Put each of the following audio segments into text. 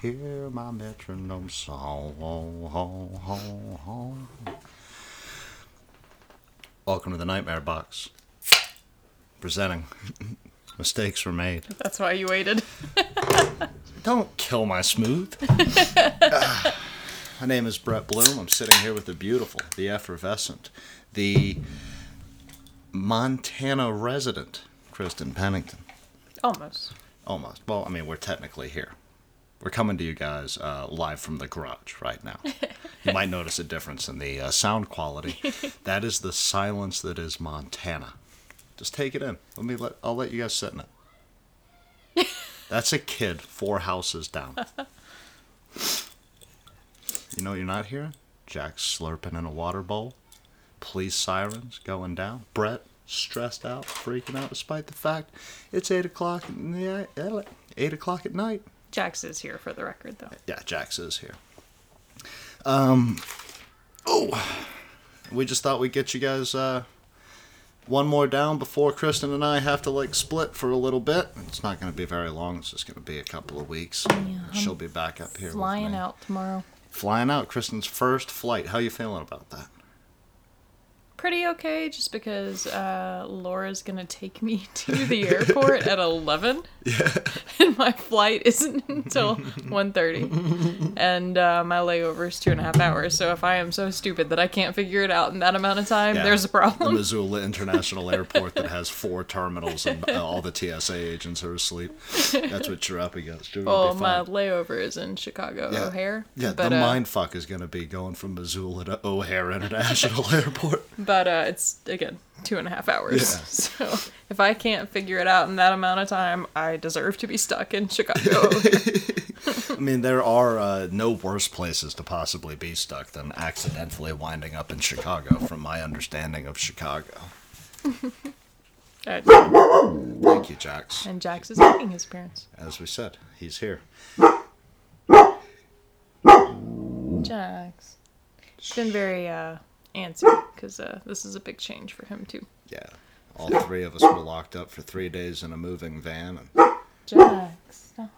hear my metronome song. Welcome to the Nightmare Box. Presenting. Mistakes were made. That's why you waited. Don't kill my smooth. My name is Brett Bloom. I'm sitting here with the beautiful, the effervescent, the Montana resident, Kristen Pennington. Almost. Almost. Well, I mean, we're technically here. We're coming to you guys uh, live from the garage right now. you might notice a difference in the uh, sound quality. that is the silence that is Montana. Just take it in. Let me let. I'll let you guys sit in it. That's a kid four houses down. You know what you're not hearing? Jax slurping in a water bowl. Police sirens going down. Brett stressed out, freaking out, despite the fact it's eight o'clock. Yeah, eight o'clock at night. Jax is here for the record, though. Yeah, Jax is here. Um, oh, we just thought we'd get you guys uh, one more down before Kristen and I have to like split for a little bit. It's not going to be very long. It's just going to be a couple of weeks. Yeah, She'll be back up here. Flying out tomorrow. Flying out. Kristen's first flight. How are you feeling about that? Pretty okay, just because uh, Laura's gonna take me to the airport at eleven. Yeah. and my flight isn't until 1.30 and uh, my layover is two and a half hours so if i am so stupid that i can't figure it out in that amount of time Yeah. there's a problem. The Missoula International Airport that has four terminals and uh, all the TSA agents are asleep. That's what you're up against. You're well my layover is in chicago Yeah. o'hare Yeah, but, the uh, mind fuck is going to be going from Missoula to O'Hare International Airport. but uh, it's again two and a half hours Yeah. so if i can't figure it out in that amount of time i deserve to be stuck in chicago I mean, there are uh, no worse places to possibly be stuck than accidentally winding up in Chicago, from my understanding of Chicago. Thank you, Jax. and jax is making his appearance As we said, he's here. jax he's been very uh, antsy because uh, this is a big change for him too Yeah. All three of us were locked up for three days in a moving van, and jax stop.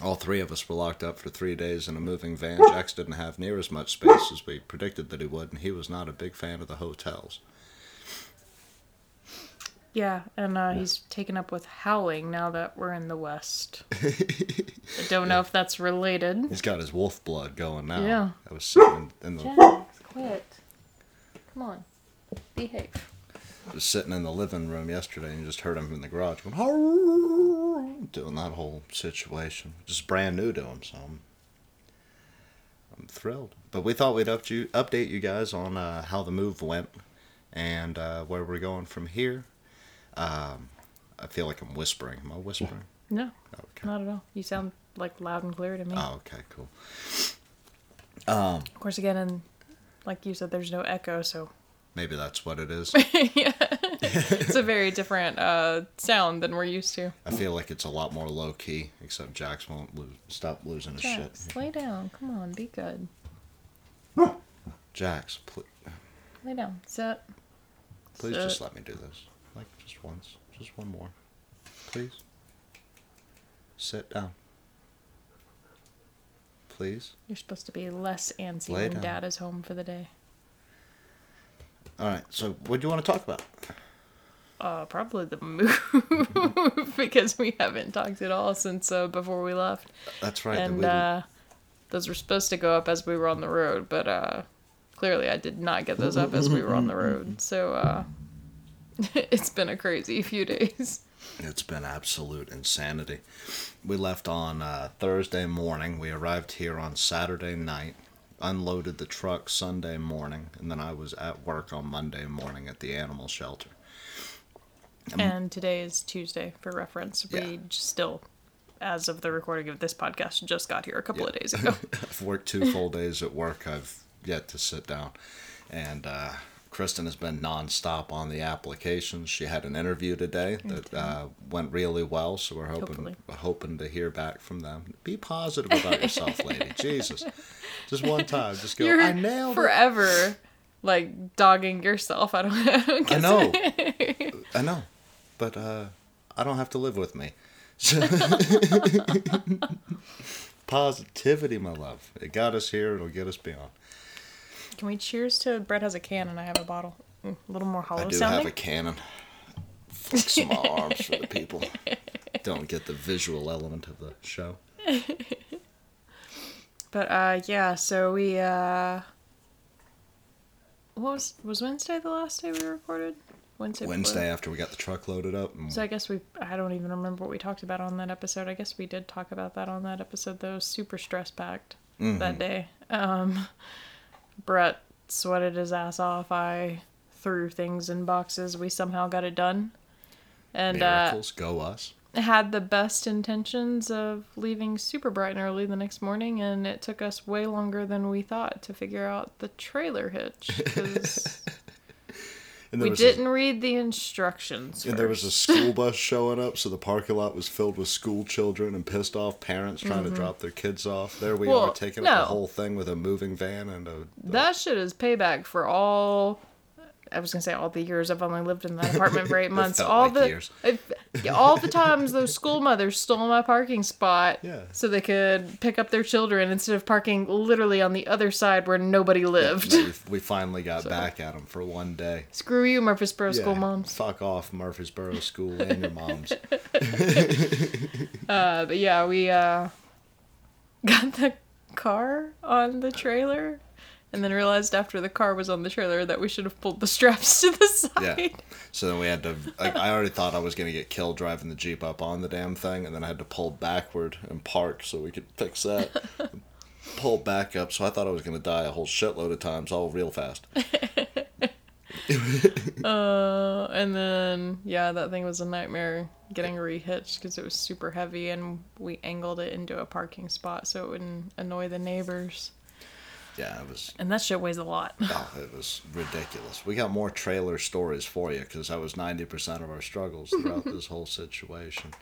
all three of us were locked up for three days in a moving van. Jax didn't have near as much space as we predicted that he would, and he was not a big fan of the hotels. Yeah, and uh, he's taken up with howling now that we're in the West. I don't know if that's related. He's got his wolf blood going now. Yeah. I was sitting in, in the Jax, quit. Come on. Behave. Just sitting in the living room yesterday and just heard him in the garage going doing that whole situation. Just brand new to him, so I'm, I'm thrilled. But we thought we'd up you, update you guys on uh, how the move went and uh, where we're going from here. Um, I feel like I'm whispering. Am I whispering? No, Okay. not at all. You sound like loud and clear to me. Oh, okay, cool. Of course, again, and like you said, there's no echo, so Maybe that's what it is. yeah, it's a very different uh, sound than we're used to. I feel like it's a lot more low key, except Jax won't lose, stop losing his Jax, shit. lay down. Come on, be good. Jax, pl- Lay down. Sit. Please Sit. just let me do this. Like just once. Just one more. Please. Sit down. Please. You're supposed to be less antsy Lay when down. Dad is home for the day. Alright, so what do you want to talk about? Uh, probably the move because we haven't talked at all since uh, before we left, That's right. and uh, those were supposed to go up as we were on the road, but uh, clearly I did not get those up as we were on the road. So uh, it's been a crazy few days. It's been absolute insanity. We left on uh, Thursday morning. We arrived here on Saturday night, unloaded the truck Sunday morning, and then I was at work on Monday morning at the animal shelter. And today is Tuesday, for reference. We Yeah. still, as of the recording of this podcast, just got here a couple of days ago. I've worked two full days at work. I've yet to sit down. And uh, Kristen has been nonstop on the applications. She had an interview today that uh, went really well, so we're hoping Hopefully. hoping to hear back from them. Be positive about yourself, lady. Jesus, just one time, just go. You're I nailed it. forever like dogging yourself. I don't know. I know, I know, but uh, I don't have to live with me. Positivity, my love. It got us here. It'll get us beyond. Can we cheers to Brett has a can and I have a bottle? Mm, a little more hollow I do sounding. have a cannon. Flex my arms for the people. Don't get the visual element of the show. But uh yeah, so we uh what was was Wednesday the last day we recorded? Wednesday. before? Wednesday after we got the truck loaded up. And So I guess we I don't even remember what we talked about on that episode. I guess we did talk about that on that episode though. Super stress packed Mm-hmm. that day. Um Brett sweated his ass off. I threw things in boxes. We somehow got it done. And uh miracles, go us. had the best intentions of leaving super bright and early the next morning, and it took us way longer than we thought to figure out the trailer hitch because we didn't read the instructions. A, and there was a school bus showing up, so the parking lot was filled with school children and pissed off parents trying to drop their kids off. There we Mm-hmm. Well, are taking up the whole thing with a moving van and a. That shit is payback for all. I was gonna say all the years I've only lived in that apartment for eight months. all like the all the times those school mothers stole my parking spot Yeah. so they could pick up their children instead of parking literally on the other side where nobody lived. we, we finally got back at them for one day. Screw you, Murfreesboro school Yeah, moms. Fuck off, Murfreesboro School and your moms. Uh, but yeah, we uh, got the car on the trailer, and then realized after the car was on the trailer that we should have pulled the straps to the side. Yeah. So then we had to. Like, I already thought I was gonna get killed driving the jeep up on the damn thing, and then I had to pull backward and park so we could fix that. pull back up, so I thought I was gonna die a whole shitload of times, all real fast. Uh, and then yeah, that thing was a nightmare getting rehitched because it was super heavy, and we angled it into a parking spot so it wouldn't annoy the neighbors. Yeah, it was. And that shit weighs a lot. Oh, it was ridiculous. We got more trailer stories for you because that was ninety percent of our struggles throughout this whole situation.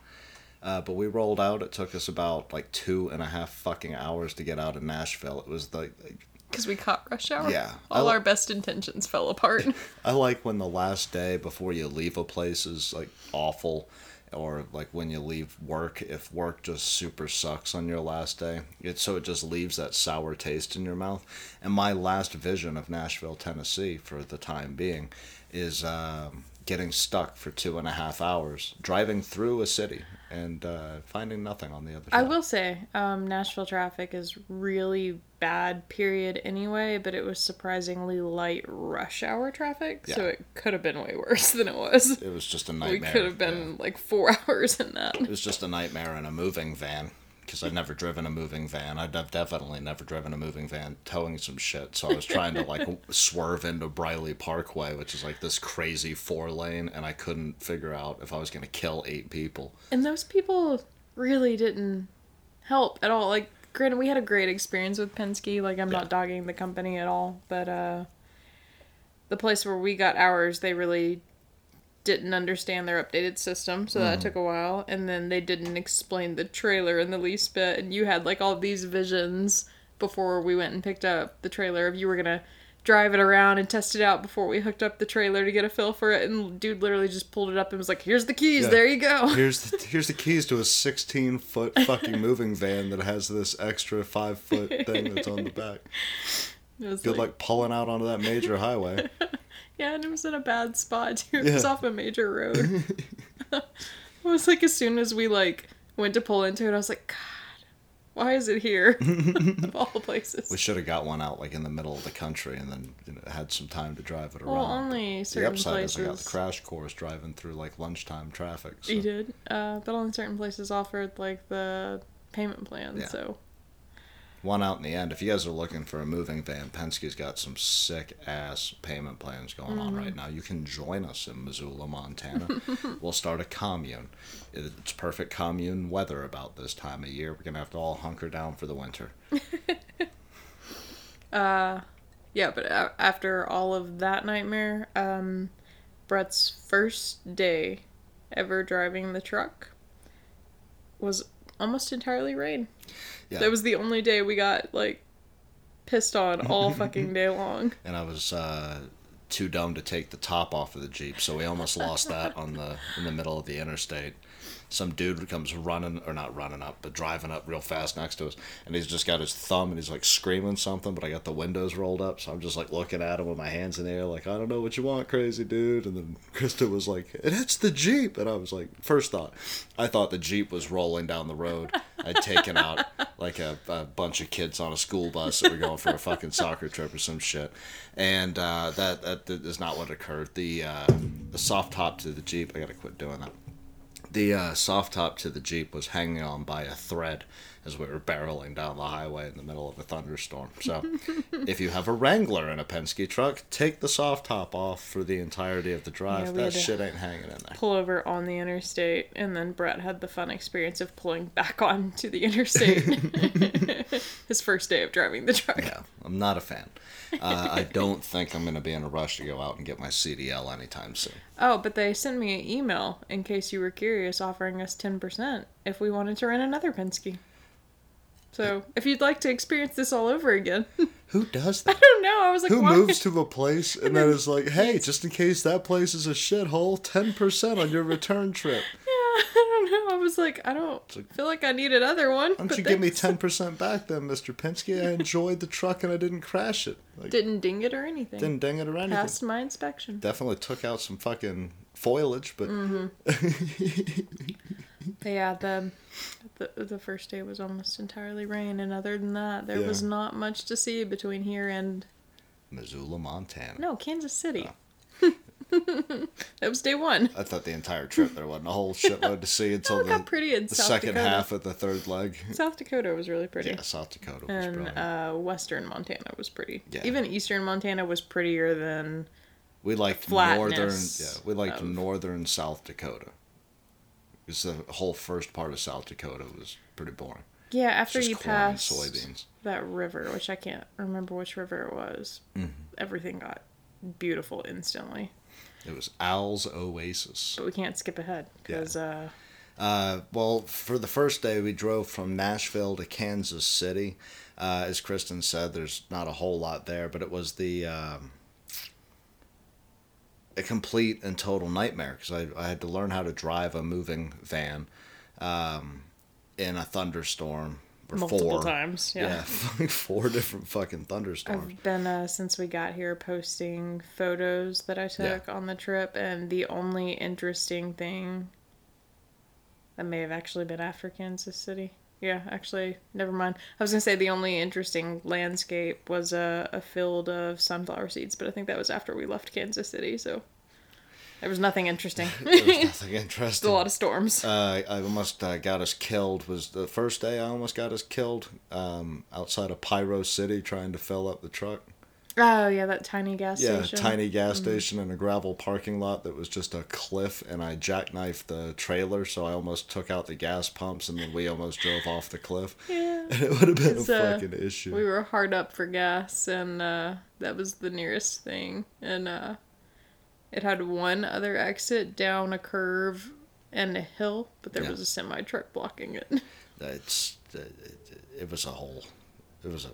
Uh, but we rolled out. It took us about like two and a half fucking hours to get out of Nashville. It was like, like Because we caught rush hour. Yeah, All li- our best intentions fell apart. I like when the last day before you leave a place is like awful, or like when you leave work. If work just super sucks on your last day, it so it just leaves that sour taste in your mouth. And my last vision of Nashville, Tennessee, for the time being, is um, getting stuck for two and a half hours driving through a city and uh, finding nothing on the other side. I will say, um, Nashville traffic is really bad, period, anyway, but it was surprisingly light rush hour traffic, so it could have been way worse than it was. It was just a nightmare. We could have been yeah. like four hours in that. It was just a nightmare in a moving van because I've never driven a moving van. I'd have definitely never driven a moving van towing some shit. So I was trying to like swerve into Briley Parkway, which is like this crazy four lane, and I couldn't figure out if I was gonna kill eight people. And those people really didn't help at all. Like, granted, we had a great experience with Penske. Like, I'm Yeah. not dogging the company at all, but uh, the place where we got ours, they really didn't understand their updated system, so that took a while. And then they didn't explain the trailer in the least bit, and you had like all these visions before we went and picked up the trailer of you were gonna drive it around and test it out before we hooked up the trailer to get a feel for it and dude literally just pulled it up and was like here's the keys Yeah. there you go Here's the, here's the keys to a 16 foot fucking moving van that has this extra five foot thing that's on the back. Good like, luck pulling out onto that major highway. yeah, and it was in a bad spot too. It was off a major road. it was like as soon as we like went to pull into it, I was like, God, why is it here? of all places. We should have got one out like in the middle of the country and then you know, had some time to drive it around. well, only the certain upside places. is I got the crash course driving through like lunchtime traffic. So. You did, uh, but only certain places offered like the payment plan. Yeah. So One out in the end. If you guys are looking for a moving van, Penske's got some sick ass payment plans going on Mm-hmm. right now. You can join us in Missoula, Montana. we'll start a commune. It's perfect commune weather about this time of year. We're gonna have to all hunker down for the winter. yeah, but after all of that nightmare, um, Brett's first day ever driving the truck was almost entirely rain. Yeah. That was the only day we got like pissed on all fucking day long. and I was uh, too dumb to take the top off of the Jeep, so we almost lost that on the in the middle of the interstate. Some dude comes running or not running up, but driving up real fast next to us, and he's just got his thumb and he's like screaming something, but I got the windows rolled up, so I'm just like looking at him with my hands in the air, like I don't know what you want, crazy dude. And then Kristen was like, "It hits the jeep," and I was like, first thought, I thought the jeep was rolling down the road. I'd taken out like a, a bunch of kids on a school bus that were going for a fucking soccer trip or some shit, and uh, that that is not what occurred. The uh, the soft top to the jeep, I gotta quit doing that. The uh, soft top to the jeep was hanging on by a thread as we were barreling down the highway in the middle of a thunderstorm. So, if you have a Wrangler in a Penske truck, take the soft top off for the entirety of the drive. Yeah, that shit ain't hanging in there. Pull over on the interstate, and then Brett had the fun experience of pulling back onto the interstate. His first day of driving the truck. Yeah, I'm not a fan. Uh, I don't think I'm going to be in a rush to go out and get my CDL anytime soon. Oh, but they sent me an email in case you were curious, offering us ten percent if we wanted to rent another Penske. So, if you'd like to experience this all over again, Who does that? I don't know. I was like, Who why? moves to a place and then is like, hey, just in case that place is a shithole, 10% on your return trip. I don't know. I was like, I don't feel like I need another one. Why don't you give me 10% back then, Mr. Penske? I enjoyed the truck and I didn't crash it. Like, Didn't ding it or anything. didn't ding it or anything. Passed my inspection. Definitely took out some fucking foliage, but But mm-hmm. yeah, the, the the first day was almost entirely rain, and other than that, there Yeah. was not much to see between here and Missoula, Montana. no Kansas City. Oh. that was day one. I thought the entire trip there wasn't a whole shitload to see until the, pretty in the South second Dakota. half of the third leg. South Dakota was really pretty. Yeah, South Dakota was and brilliant. uh, western Montana was pretty. Yeah. Even eastern Montana was prettier than. we liked northern, yeah, we liked of- northern South Dakota. Because the whole first part of South Dakota was pretty boring. Yeah, after you pass soybeans. that river, which I can't remember which river it was, Mm-hmm. everything got beautiful instantly. It was Al's Oasis. But we can't skip ahead because uh, Uh, well, for the first day, we drove from Nashville to Kansas City. Uh, as Kristen said, there's not a whole lot there, but it was the um, a complete and total nightmare because I, I had to learn how to drive a moving van um, in a thunderstorm or multiple four times. Yeah. Yeah, four different fucking thunderstorms. I've been uh, since we got here posting photos that I took on the trip, and the only interesting thing that may have actually been after Kansas City. Yeah, actually, never mind. I was gonna say the only interesting landscape was a, a field of sunflower seeds, but I think that was after we left Kansas City, so there was nothing interesting. There was nothing interesting. a lot of storms. Uh, I almost uh, got us killed. Was the first day I almost got us killed um, outside of Pyro City trying to fill up the truck. oh yeah, that tiny gas Yeah, station. Yeah, tiny gas station in a gravel parking lot that was just a cliff, and I jackknifed the trailer, so I almost took out the gas pumps, and then we almost drove off the cliff. Yeah. And it would have been a uh, fucking issue. We were hard up for gas, and uh, that was the nearest thing. And uh, it had one other exit down a curve and a hill, but there Yeah. was a semi truck blocking it. It's it, it was a hole. It was a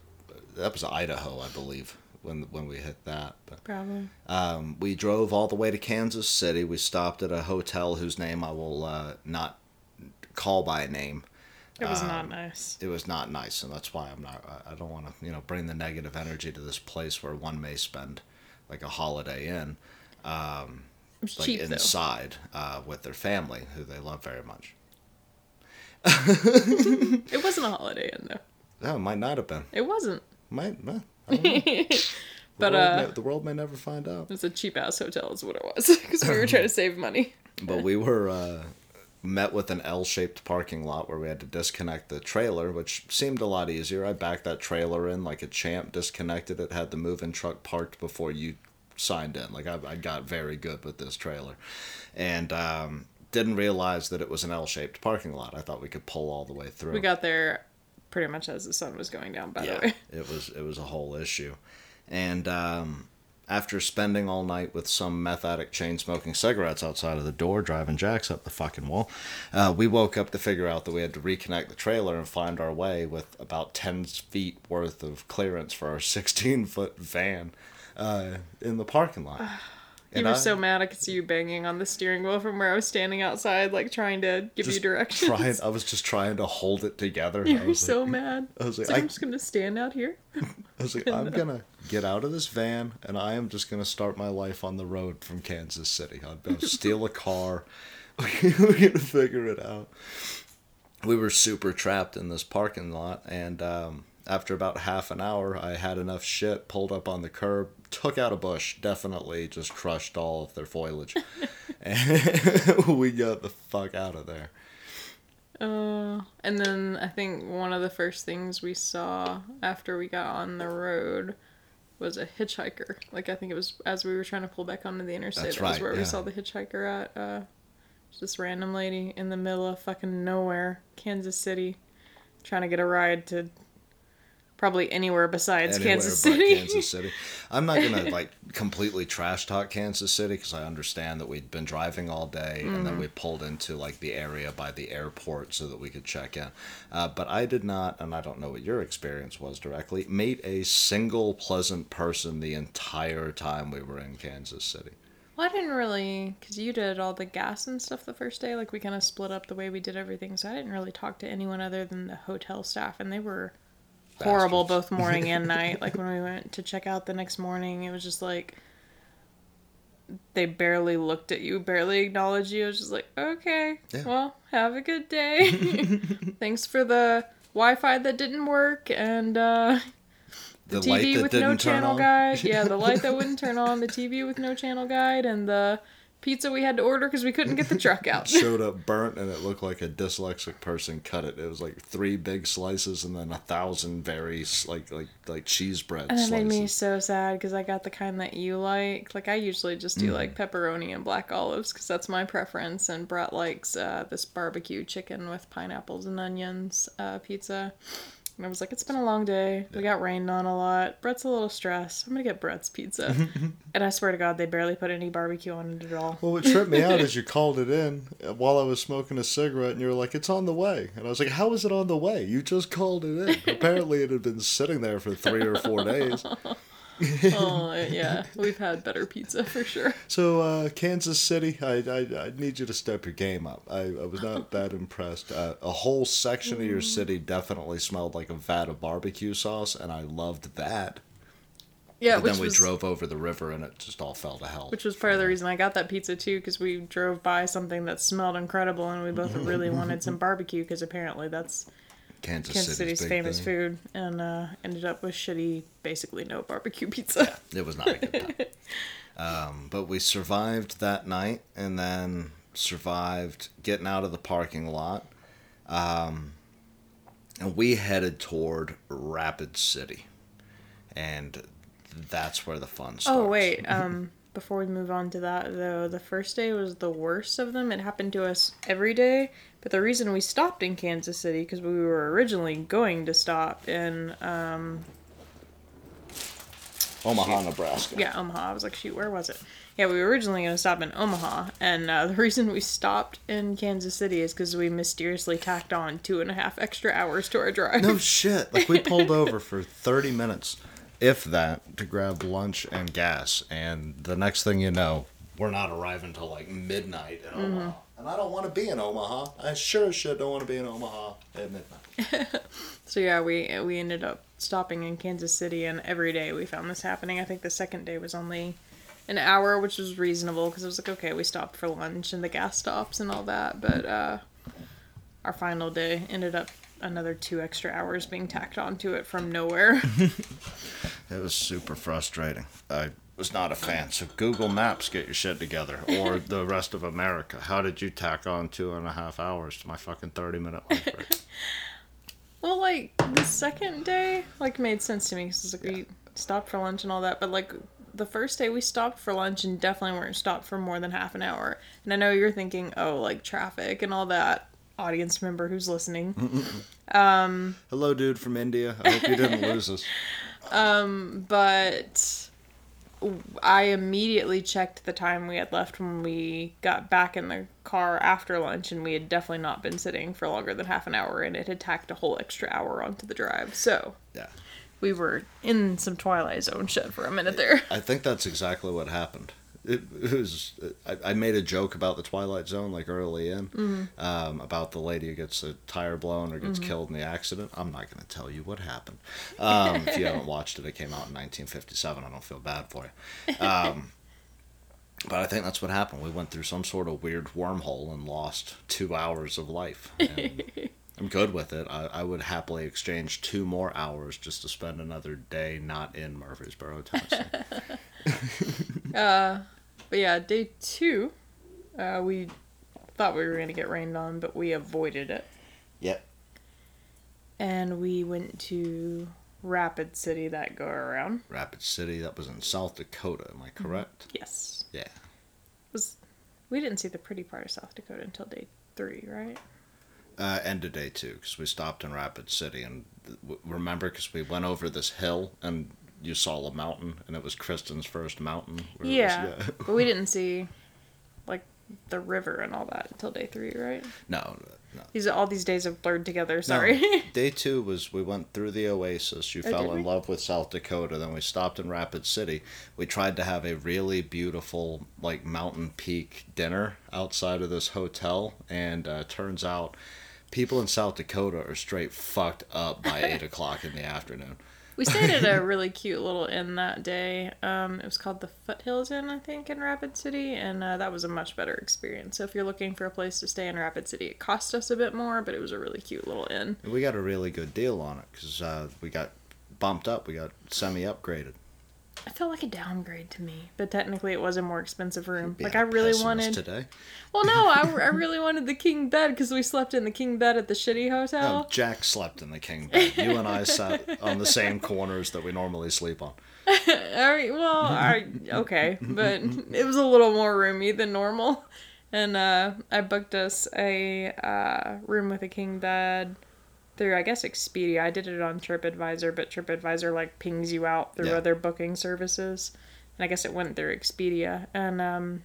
that was Idaho, I believe, when when we hit that. But Probably. Um, we drove all the way to Kansas City. We stopped at a hotel whose name I will uh, not call by name. It was Um, not nice. It was not nice, and that's why I'm not. I don't want to, you know, bring the negative energy to this place where one may spend like a holiday in, um, like cheap inside uh, with their family, who they love very much. It wasn't a holiday inn though. No, it might not have been. It wasn't. Might. Well, know. The But world uh, may- the world may never find out. It's a cheap ass hotel, is what it was, because we were trying to save money. But we were uh, met with an L-shaped parking lot where we had to disconnect the trailer, which seemed a lot easier. I backed that trailer in like a champ, disconnected it, had the moving truck parked before you signed in. Like I, I got very good with this trailer, and um, didn't realize that it was an L-shaped parking lot. I thought we could pull all the way through. We got there pretty much as the sun was going down. By the way, it was it was a whole issue, and um, after spending all night with some meth addict chain smoking cigarettes outside of the door, driving Jax up the fucking wall, uh, we woke up to figure out that we had to reconnect the trailer and find our way with about ten feet worth of clearance for our sixteen foot van uh, in the parking lot. You were so mad I could see you banging on the steering wheel from where I was standing outside, like trying to give you directions. Trying, I was just trying to hold it together. you I were was so like, mad. I was like, like I- I'm just gonna stand out here. I was like, I'm gonna get out of this van and I am just gonna start my life on the road from Kansas City. I'm gonna steal a car. We're gonna figure it out. We were super trapped in this parking lot, and um, after about half an hour, I had enough shit pulled up on the curb, took out a bush, definitely just crushed all of their foliage, and we got the fuck out of there. Uh, and then I think one of the first things we saw after we got on the road was a hitchhiker. Like I think it was as we were trying to pull back onto the interstate. That's that was right, where yeah. we saw the hitchhiker at. Uh, just this random lady in the middle of fucking nowhere, Kansas City, trying to get a ride to probably anywhere besides Anywhere Kansas City. Kansas City. I'm not gonna like completely trash talk Kansas City because I understand that we'd been driving all day and Mm-hmm. then we pulled into like the area by the airport so that we could check in. Uh, but I did not, and I don't know what your experience was directly, meet a single pleasant person the entire time we were in Kansas City. Well, I didn't really, because you did all the gas and stuff the first day. Like, we kind of split up the way we did everything. So I didn't really talk to anyone other than the hotel staff. And they were horrible both morning and night. Like, when we went to check out the next morning, it was just like, they barely looked at you, barely acknowledged you. It was just like, okay, Yeah. well, have a good day. Thanks for the Wi Fi that didn't work. And, uh, the, light TV that with no channel on. guide. Yeah, the light that wouldn't turn on, the TV with no channel guide, and the pizza we had to order because we couldn't get the truck out. Showed up burnt and it looked like a dyslexic person cut it. It was like three big slices and then a thousand very like like like cheese bread And that made me so sad because I got the kind that you like. Like I usually just do like pepperoni and black olives because that's my preference. And Brett likes uh, this barbecue chicken with pineapples and onions uh, pizza. And I was like, it's been a long day. We got rained on a lot. Brett's a little stressed. I'm gonna get Brett's pizza. and I swear to God, they barely put any barbecue on it at all. Well, what tripped me out is you called it in while I was smoking a cigarette, and you were like, "It's on the way," and I was like, "How is it on the way? You just called it in." Apparently, it had been sitting there for three or four days. Oh yeah, we've had better pizza for sure. So, uh, Kansas City, I, I I need you to step your game up. I, I was not that impressed. Uh, a whole section of your city definitely smelled like a vat of barbecue sauce, and I loved that. Yeah, But then we was drove over the river, and it just all fell to hell. which was part of the reason I got that pizza too, because we drove by something that smelled incredible, and we both really wanted some barbecue because apparently that's Kansas, Kansas City's, City's famous thing. food, and uh, ended up with shitty, basically no barbecue pizza. Yeah, It was not a good time. um, but we survived that night and then survived getting out of the parking lot. Um, and we headed toward Rapid City. And that's where the fun starts. Oh wait, um, before we move on to that though, the first day was the worst of them. It happened to us every day, but the reason we stopped in Kansas City because we were originally going to stop in um, Omaha, Nebraska. yeah Omaha. I was like, shoot, where was it? Yeah, we were originally going to stop in Omaha, and uh, the reason we stopped in Kansas City is because we mysteriously tacked on two and a half extra hours to our drive. No shit. Like we pulled over for 30 minutes, if that, to grab lunch and gas. And the next thing you know, we're not arriving till like midnight in Omaha. And I don't want to be in Omaha. I sure as shit don't want to be in Omaha at midnight. So yeah, we we ended up stopping in Kansas City, and every day we found this happening. I think the second day was only an hour, which was reasonable because it was like okay, we stopped for lunch and the gas stops and all that. But uh, our final day ended up another two extra hours being tacked onto it from nowhere. It was super frustrating. I was not a fan. So Google Maps, get your shit together. Or the rest of America. How did you tack on two and a half hours to my fucking 30 minute lunch break? well, like the second day, like made sense to me because like we stopped for lunch and all that. But like the first day we stopped for lunch and definitely weren't stopped for more than half an hour. And I know you're thinking, oh, like traffic and all that. Audience member who's listening. Um, Hello, dude from India. I hope you didn't lose us. Um, but I immediately checked the time we had left when we got back in the car after lunch, and we had definitely not been sitting for longer than half an hour, and it had tacked a whole extra hour onto the drive. So Yeah. we were in some Twilight Zone shit for a minute there. I think that's exactly what happened. It, it was. I, I made a joke about the Twilight Zone like early in, um, about the lady who gets a tire blown or gets killed in the accident. I'm not going to tell you what happened. Um, if you haven't watched it, it came out in 1957. I don't feel bad for you. Um, but I think that's what happened. We went through some sort of weird wormhole and lost two hours of life. And I'm good with it. I, I would happily exchange two more hours just to spend another day not in Murfreesboro, Tennessee. Uh, but yeah, day two, uh, we thought we were gonna get rained on, but we avoided it, yep. and we went to Rapid City that go around. Rapid City, that was in South Dakota, am I correct? Yes, Yeah. was we didn't see the pretty part of South Dakota until day three, right? Uh, end of day two, because we stopped in Rapid City. And remember, because we went over this hill and you saw a mountain, and it was Kristen's first mountain. it was- Yeah, but we didn't see like the river and all that until day three, right? No, no. These all these days have blurred together. Sorry. No. Day two was we went through the oasis. You Oh, fell in we? love with South Dakota. Then we stopped in Rapid City. We tried to have a really beautiful like mountain peak dinner outside of this hotel, and uh, turns out people in South Dakota are straight fucked up by eight o'clock in the afternoon. We stayed at a really cute little inn that day. Um, it was called the Foothills Inn, I think, in Rapid City, and uh, that was a much better experience. So if you're looking for a place to stay in Rapid City, it cost us a bit more, but it was a really cute little inn. We got a really good deal on it because uh, we got bumped up. We got semi upgraded. It felt like a downgrade to me, but technically it was a more expensive room. Like I really wanted. today. Well, no, I, I really wanted the king bed because we slept in the king bed at the shitty No, hotel. Jax slept in the king bed. You and I sat on the same corners that we normally sleep on. All right, well, all right, okay, but it was a little more roomy than normal, and uh, I booked us a uh, room with a king bed through, I guess, Expedia. I did it on TripAdvisor, but TripAdvisor like pings you out through Yeah. other booking services, and I guess it went through Expedia, and um,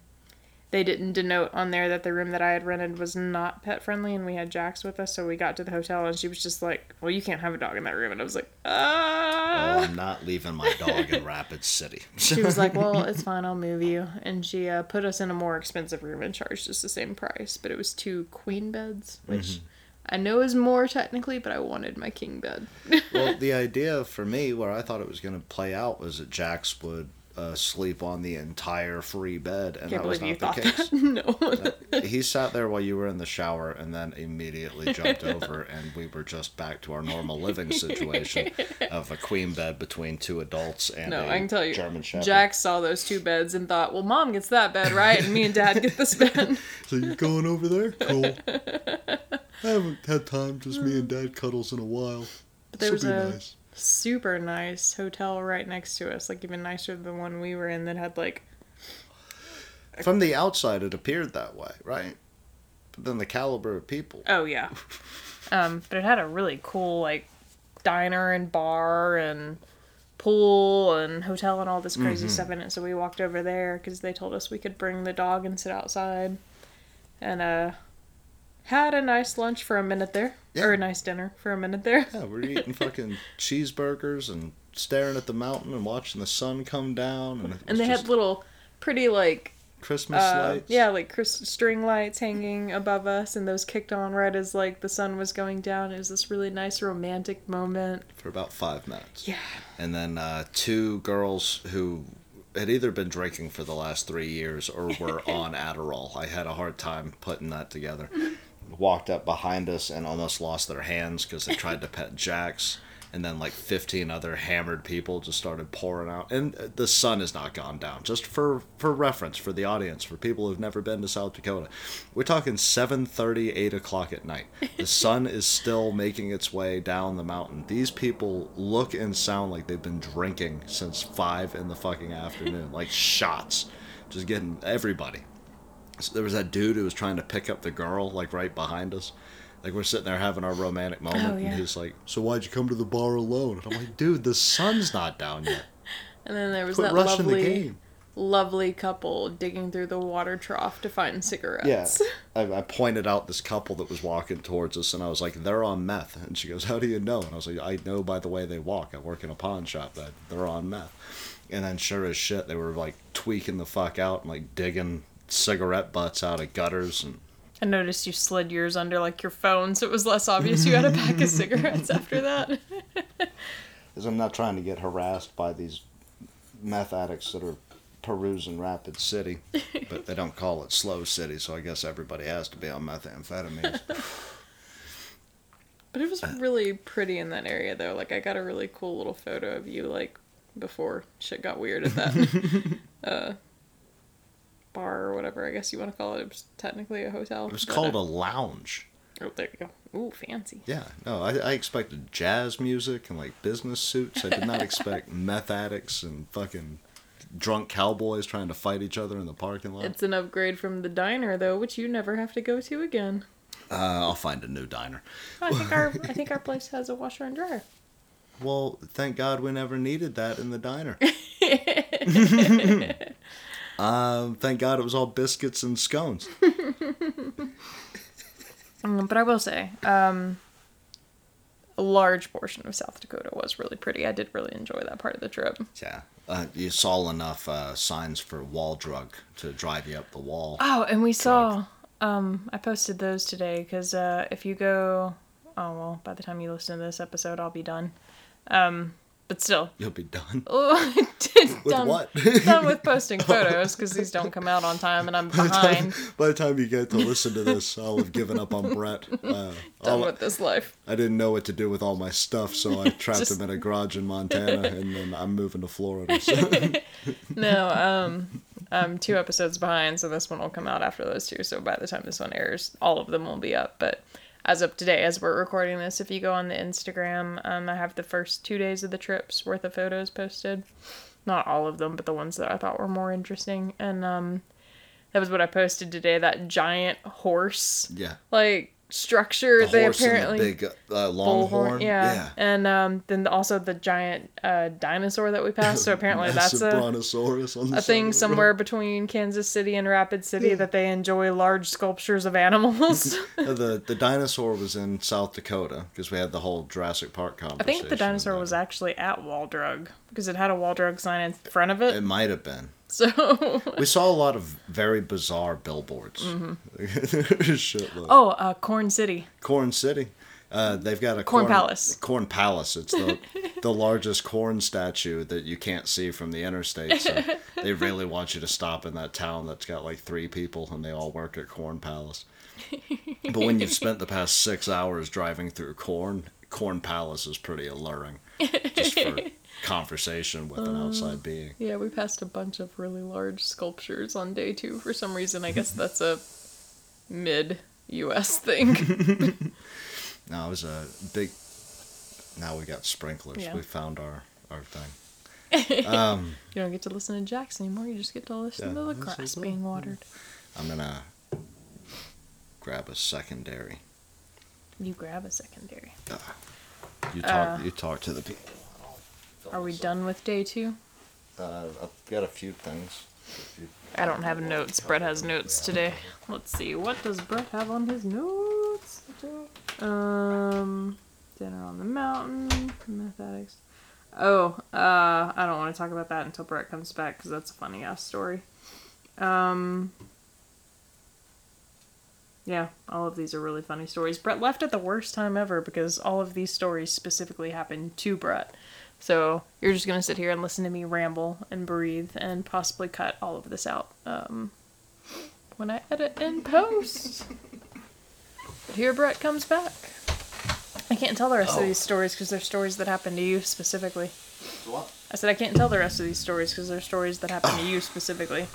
they didn't denote on there that the room that I had rented was not pet friendly, and we had Jax with us, so we got to the hotel, and she was just like, "Well, you can't have a dog in that room," and I was like, "Ah." Oh, I'm not leaving my dog in Rapid City. she was like, "Well, it's fine. I'll move you." And she uh, put us in a more expensive room and charged us the same price, but it was two queen beds, which I know is more technically, but I wanted my king bed. well, the idea for me, where I thought it was going to play out, was that Jax would uh, sleep on the entire free bed, and Can't that was not the case. that. no. he sat there while you were in the shower and then immediately jumped over and we were just back to our normal living situation of a queen bed between two adults and No, a I can tell you. German Shepherd. Jax saw those two beds and thought, "Well, mom gets that bed, right? And me and dad get this bed." So you're going over there? Cool. I haven't had time, just me and dad cuddles in a while. But there This'll be a nice. Super nice hotel right next to us, like even nicer than the one we were in that had like From the outside, it appeared that way, right? But then the caliber of people. Oh yeah. Um, but it had a really cool like diner and bar and pool and hotel and all this crazy stuff in it. So we walked over there because they told us we could bring the dog and sit outside, and uh, had a nice lunch for a minute there, Yeah. or a nice dinner for a minute there. Yeah, we're eating fucking cheeseburgers and staring at the mountain and watching the sun come down. And, And they had little pretty like Christmas uh, lights. yeah like Chris- string lights hanging above us, and those kicked on right as like the sun was going down. It was this really nice romantic moment. For about five minutes. Yeah. and then uh, two girls who had either been drinking for the last three years or were on Adderall. I had a hard time putting that together. Walked up behind us and almost lost their hands because they tried to pet Jax. And then like 15 other hammered people just started pouring out. And uh, the sun has not gone down. Just for, for reference, for the audience, for people who've never been to South Dakota. We're talking 7.30, 8 o'clock at night. The sun is still making its way down the mountain. These people look and sound like they've been drinking since 5 in the fucking afternoon. Like shots. Just getting everybody. So there was that dude who was trying to pick up the girl, like right behind us. Like we're sitting there having our romantic oh, moment, Oh, yeah. and he's like, "So why'd you come to the bar alone?" And I'm like, "Dude, the sun's not down yet. And then there was Quit that lovely the game." lovely couple digging through the water trough to find cigarettes. Yeah. I, I pointed out this couple that was walking towards us, and I was like, they're on meth. And she goes, How do you know? And I was like, I know by the way they walk. I work in a pawn shop that they're on meth. And then, sure as shit, they were like tweaking the fuck out and like digging cigarette butts out of gutters. And I noticed you slid yours under like your phone, so it was less obvious you had a pack of cigarettes after that. because I'm not trying to get harassed by these meth addicts that are perusing Rapid City, but they don't call it Slow City, so I guess everybody has to be on methamphetamines. But it was really pretty in that area, though. Like, I got a really cool little photo of you, like, before shit got weird at that uh, bar or whatever I guess you want to call it. It was technically a hotel. It was called uh, a lounge. Oh, there you go. Ooh, fancy. Yeah, no, I, I expected jazz music and like business suits. I did not expect meth addicts and fucking drunk cowboys trying to fight each other in the parking lot. It's an upgrade from the diner, though, which you never have to go to again. Uh, I'll find a new diner. I think our I think our place has a washer and dryer. Well, thank God we never needed that in the diner. um, thank God it was all biscuits and scones. Um, but I will say, um, a large portion of South Dakota was really pretty. I did really enjoy that part of the trip. Yeah. Uh, you saw enough uh, signs for Wall Drug to drive you up the wall. Oh, and we saw. Um, I posted those today because uh, if you go, oh well, by the time you listen to this episode, I'll be done. But still, You'll be done. oh, With done, what? done with posting photos because these don't come out on time and I'm By the, time, behind. by the time you get to listen to this, I'll have given up on Brett. Uh, Done with this life. I didn't know what to do with all my stuff, so I trapped Just- him in a garage in Montana, and then I'm moving to Florida. So. No, um, I'm two episodes behind, so this one will come out after those two. So by the time this one airs, all of them will be up. But as of today, as we're recording this, if you go on the Instagram, um, I have the first two days of the trips worth of photos posted. Not all of them, but the ones that I thought were more interesting. And um, that was what I posted today. That giant horse, yeah. like structure. The they apparently and the big uh, longhorn. yeah. and um, then also the giant uh, dinosaur that we passed. So apparently that's a a thing somewhere between Kansas City and Rapid City that they enjoy large sculptures of animals. the the dinosaur was in South Dakota because we had the whole Jurassic Park conversation. I think the dinosaur was actually at Wall Drug because it had a Wall Drug sign in front of it. It might have been. So, We saw a lot of very bizarre billboards. Mm-hmm. oh, uh, Corn City. Corn City. Uh, they've got a Corn Palace. Corn Palace. It's the the largest corn statue that you can't see from the interstate. So they really want you to stop in that town that's got like three people and they all work at Corn Palace. But when you've spent the past six hours driving through Corn, Corn Palace is pretty alluring, just for conversation with an uh, outside being. Yeah, we passed a bunch of really large sculptures on day two. For some reason, I guess that's a mid U.S. thing. No, it was a big. Now we got sprinklers. Yeah. We found our our thing. Um, you don't get to listen to Jax anymore. You just get to listen Yeah, to the grass being watered. I'm gonna grab a secondary. You grab a secondary. Ah, you talk. Uh, you talk to the people. Are we done with day two? Uh, I've got a few things. If you- I don't have notes. Brett has notes today. Let's see. What does Brett have on his notes? Um, dinner on the mountain. Meth addicts. Oh, uh, I don't want to talk about that until Brett comes back because that's a funny ass story. Um, yeah, all of these are really funny stories. Brett left at the worst time ever because all of these stories specifically happened to Brett. So you're just gonna sit here and listen to me ramble and breathe and possibly cut all of this out um, when I edit and post. But here Brett comes back. I can't tell the rest of Oh. these stories because they're stories that happen to you specifically. What? I said I can't tell the rest of these stories because they're stories that happen to you specifically.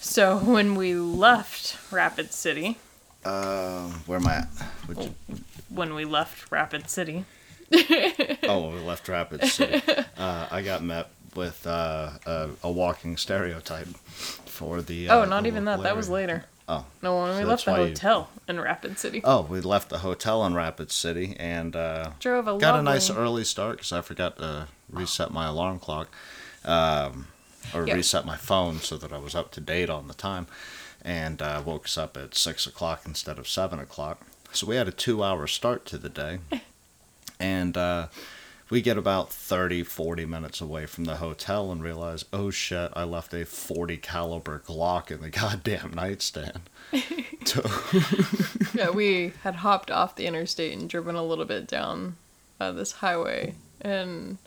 So when we left Rapid City, Um, where am I at? You, when we left Rapid City, oh, we left Rapid City. Uh, I got met with uh, a, a walking stereotype for the. oh, uh, not the even that. That was later. Oh. No, when we So left the why you- hotel in Rapid City. Oh, we left the hotel in Rapid City and uh, Drove a got a nice early start because I forgot to reset my alarm clock. Um, or Yeah. reset my phone so that I was up to date on the time, and uh, woke us up at six o'clock instead of seven o'clock. So we had a two-hour start to the day, and uh, we get about 30, 40 minutes away from the hotel and realize, oh shit, I left a 40 caliber Glock in the goddamn nightstand. so, yeah, we had hopped off the interstate and driven a little bit down uh, this highway, and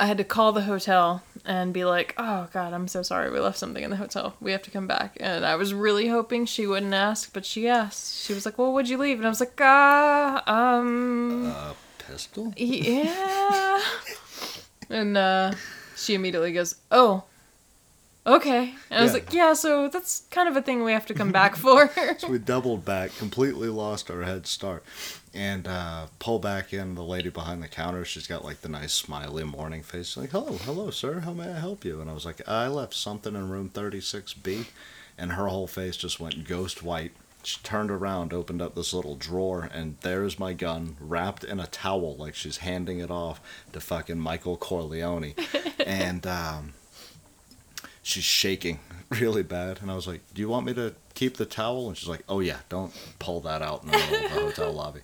I had to call the hotel and be like, "Oh God, I'm so sorry. We left something in the hotel. We have to come back." And I was really hoping she wouldn't ask, but she asked. She was like, "Well, what'd you leave?" And I was like, "Ah, um, uh, pistol? yeah." and uh, she immediately goes, "Oh." Okay. And I was like, yeah, so that's kind of a thing we have to come back for. So we doubled back, completely lost our head start, and uh, pull back in. The lady behind the counter, she's got like the nice smiley morning face. She's like, hello, hello, sir. How may I help you? And I was like, I left something in room 36B, and her whole face just went ghost white. She turned around, opened up this little drawer, and there's my gun wrapped in a towel, like she's handing it off to fucking Michael Corleone, and um, she's shaking really bad. And I was like, "Do you want me to keep the towel?" And she's like, "Oh yeah, don't pull that out in the middle of the hotel lobby."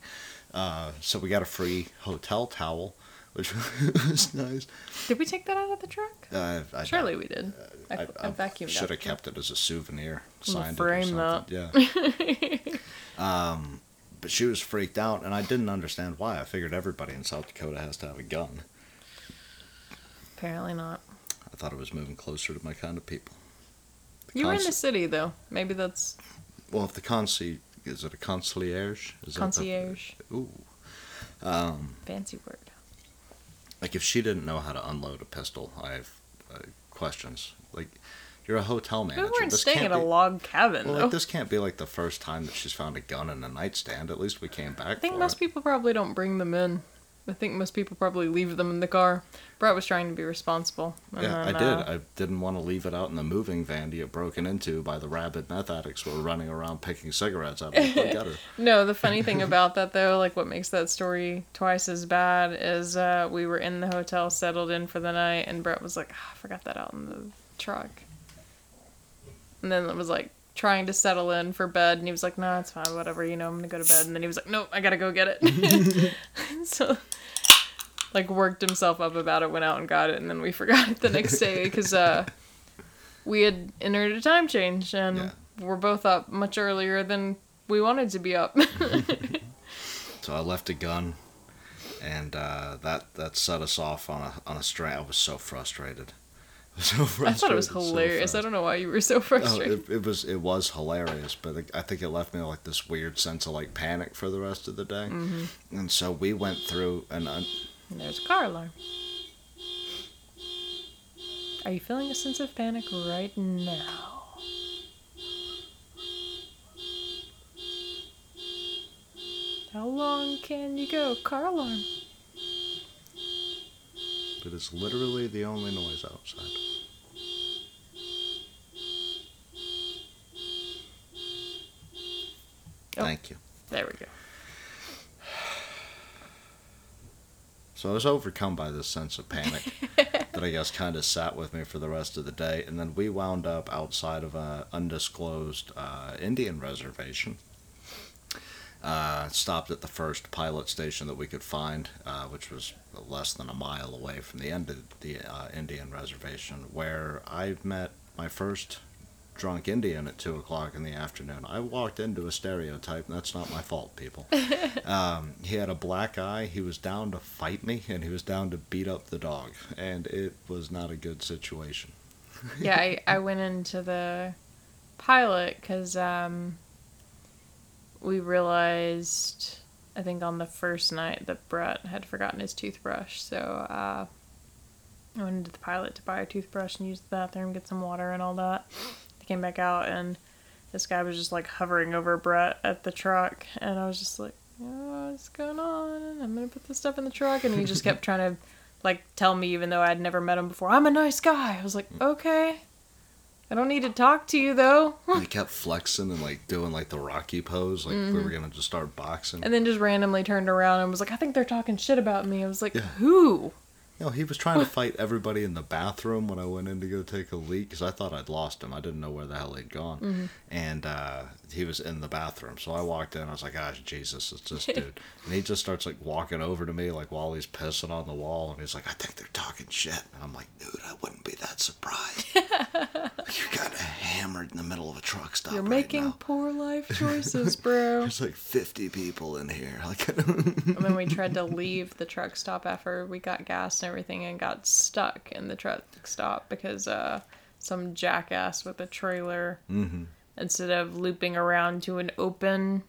Uh, so we got a free hotel towel, which was nice. Did we take that out of the truck? Uh, I, Surely we did. I, I, I, vacuumed Should have kept it as a souvenir. We'll Signed frame it or something. Yeah. um, but she was freaked out, and I didn't understand why. I figured everybody in South Dakota has to have a gun. Apparently not. I thought it was moving closer to my kind of people. You were in the city though. Maybe that's Well, if the conci is it a concierge? Is that the- concierge. ooh. Um, Fancy word. like if she didn't know how to unload a pistol, I have uh, questions. Like, you're a hotel manager. We weren't This staying can't at a be- log cabin Well, though. like, this can't be like the first time that she's found a gun in a nightstand. At least we came back. I think most it. people probably don't bring them in. I think most people probably leave them in the car. Brett was trying to be responsible. Yeah, I then, did. uh, I didn't want to leave it out in the moving van to get broken into by the rabid meth addicts who were running around picking cigarettes out of the gutter. No, the funny thing about that though, like what makes that story twice as bad is uh, we were in the hotel, settled in for the night, and Brett was like, "Ah, "I forgot that out in the truck," and then it was like trying to settle in for bed, and he was like, "No, it's fine, whatever, you know, I'm gonna go to bed," and then he was like, "Nope, I gotta go get it," so like worked himself up about it, went out and got it, and then we forgot it the next day because uh, we had entered a time change and Yeah. we're both up much earlier than we wanted to be up. So I left a gun, and uh, that that set us off on a on a string. I was so frustrated. So. I thought it was so hilarious. I don't know why you were so Oh, frustrated. it, it was it was hilarious, but I think it left me like this weird sense of like panic for the rest of the day. Mm-hmm. And so we went through an un- And there's a car alarm. Are you feeling a sense of panic right now? How long can you go? Car alarm. It is literally the only noise outside. Oh. Thank you. There we go. So I was overcome by this sense of panic that I guess kind of sat with me for the rest of the day. And then we wound up outside of an undisclosed uh, Indian reservation. Uh, stopped at the first pilot station that we could find, uh, which was less than a mile away from the end of the uh, Indian reservation, where I met my first drunk Indian at 2 o'clock in the afternoon. I walked into a stereotype, and that's not my fault, people. Um, he had a black eye. He was down to fight me, and he was down to beat up the dog, and it was not a good situation. yeah, I, I went into the pilot because um, we realized, I think on the first night, that Brett had forgotten his toothbrush. So uh, I went into the pilot to buy a toothbrush and use the bathroom, get some water and all that. I came back out and this guy was just like hovering over Brett at the truck, and I was just like, oh, "What's going on? I'm gonna put this stuff in the truck," and he just kept trying to like tell me, even though I'd never met him before, I'm a nice guy. I was like, okay. I don't need to talk to you though. he kept flexing and like doing like the Rocky pose, like we were gonna just start boxing. And then just randomly turned around and was like, I think they're talking shit about me. I was like, Yeah. who? You know, he was trying to fight everybody in the bathroom when I went in to go take a leak because I thought I'd lost him. I didn't know where the hell he'd gone. Mm-hmm. And uh, he was in the bathroom. So I walked in. I was like, ah, Jesus, it's this dude. and he just starts like walking over to me like while he's pissing on the wall. And he's like, I think they're talking shit. And I'm like, dude, I wouldn't be that surprised. you got hammered in the middle of a truck stop. You're right making now. poor life choices, bro. There's like 50 people in here. Like, and then we tried to leave the truck stop after we got gas and everything and got stuck in the truck stop because uh, some jackass with a trailer, instead of looping around to an open,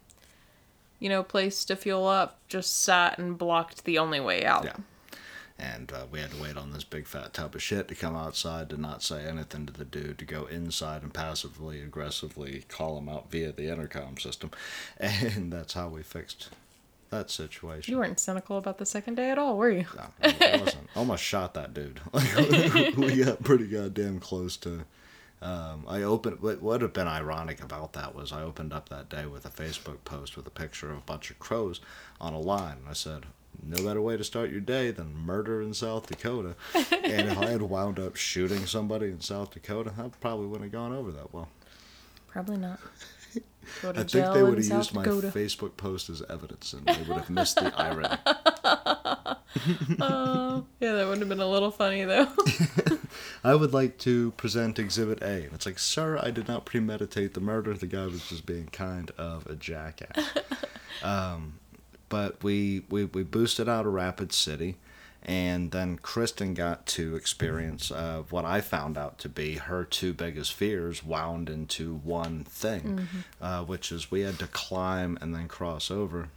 you know, place to fuel up, just sat and blocked the only way out. Yeah. And uh, we had to wait on this big fat tub of shit to come outside to not say anything to the dude, to go inside and passively, aggressively call him out via the intercom system. And that's how we fixed that situation. You weren't cynical about the second day at all, were you? No, I wasn't. Almost shot that dude. Like, we got pretty goddamn close to. Um, I opened. What would have been ironic about that was I opened up that day with a Facebook post with a picture of a bunch of crows on a line. I said, "No better way to start your day than murder in South Dakota." and if I had wound up shooting somebody in South Dakota, I probably wouldn't have gone over that well. Probably not. I think they would have South used my Facebook post as evidence, and they would have missed the irony. Yeah, that would have been a little funny though. I would like to present Exhibit A. And it's like, sir, I did not premeditate the murder. The guy was just being kind of a jackass. um, but we, we, we boosted out of Rapid City. And then Kristen got to experience uh, what I found out to be her two biggest fears wound into one thing, uh, which is we had to climb and then cross over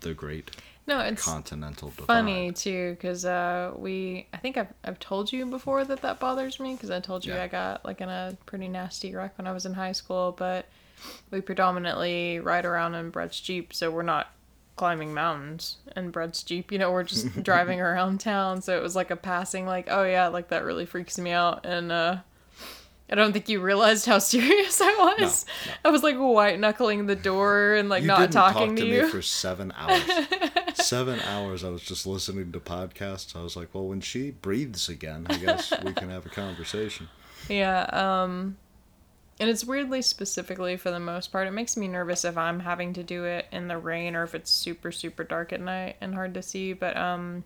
the Great no, it's Continental Divide. funny too because uh, we I think I've, I've told you before that that bothers me because I told you Yeah. I got like in a pretty nasty wreck when I was in high school but we predominantly ride around in Brett's Jeep so we're not climbing mountains in Brett's Jeep you know we're just driving around town so it was like a passing like oh yeah like that really freaks me out and uh I don't think you realized how serious I was. I was like white knuckling the door and like you not talking talk to, to you. me for seven hours. seven hours. I was just listening to podcasts. I was like, well, when she breathes again, I guess we can have a conversation. Yeah, um and it's weirdly specifically for the most part. It makes me nervous if I'm having to do it in the rain or if it's super super dark at night and hard to see, but um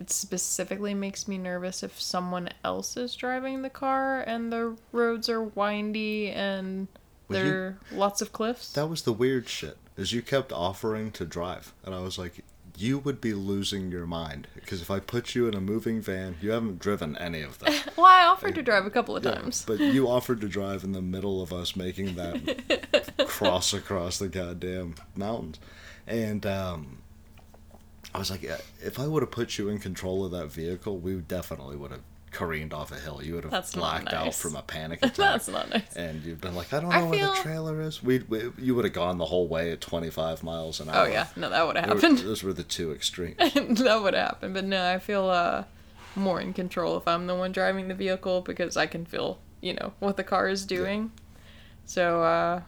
it specifically makes me nervous if someone else is driving the car and the roads are windy and Well, there are lots of cliffs. That was the weird shit. Is you kept offering to drive, and I was like, you would be losing your mind because if I put you in a moving van, you haven't driven any of them. well, I offered to drive a couple of times. But you offered to drive in the middle of us making that cross across the goddamn mountains. And um, I was like, if I would have put you in control of that vehicle, we definitely would have careened off a hill. You would have That's blacked out from a panic attack. That's not nice. And you've been like, I don't I know where the trailer is. We, we you would have gone the whole way at 25 miles an hour. Oh yeah, no, that would have They were- happened. those were the two extremes. that would happen. But no, I feel uh, more in control if I'm the one driving the vehicle because I can feel, you know, what the car is doing. So uh,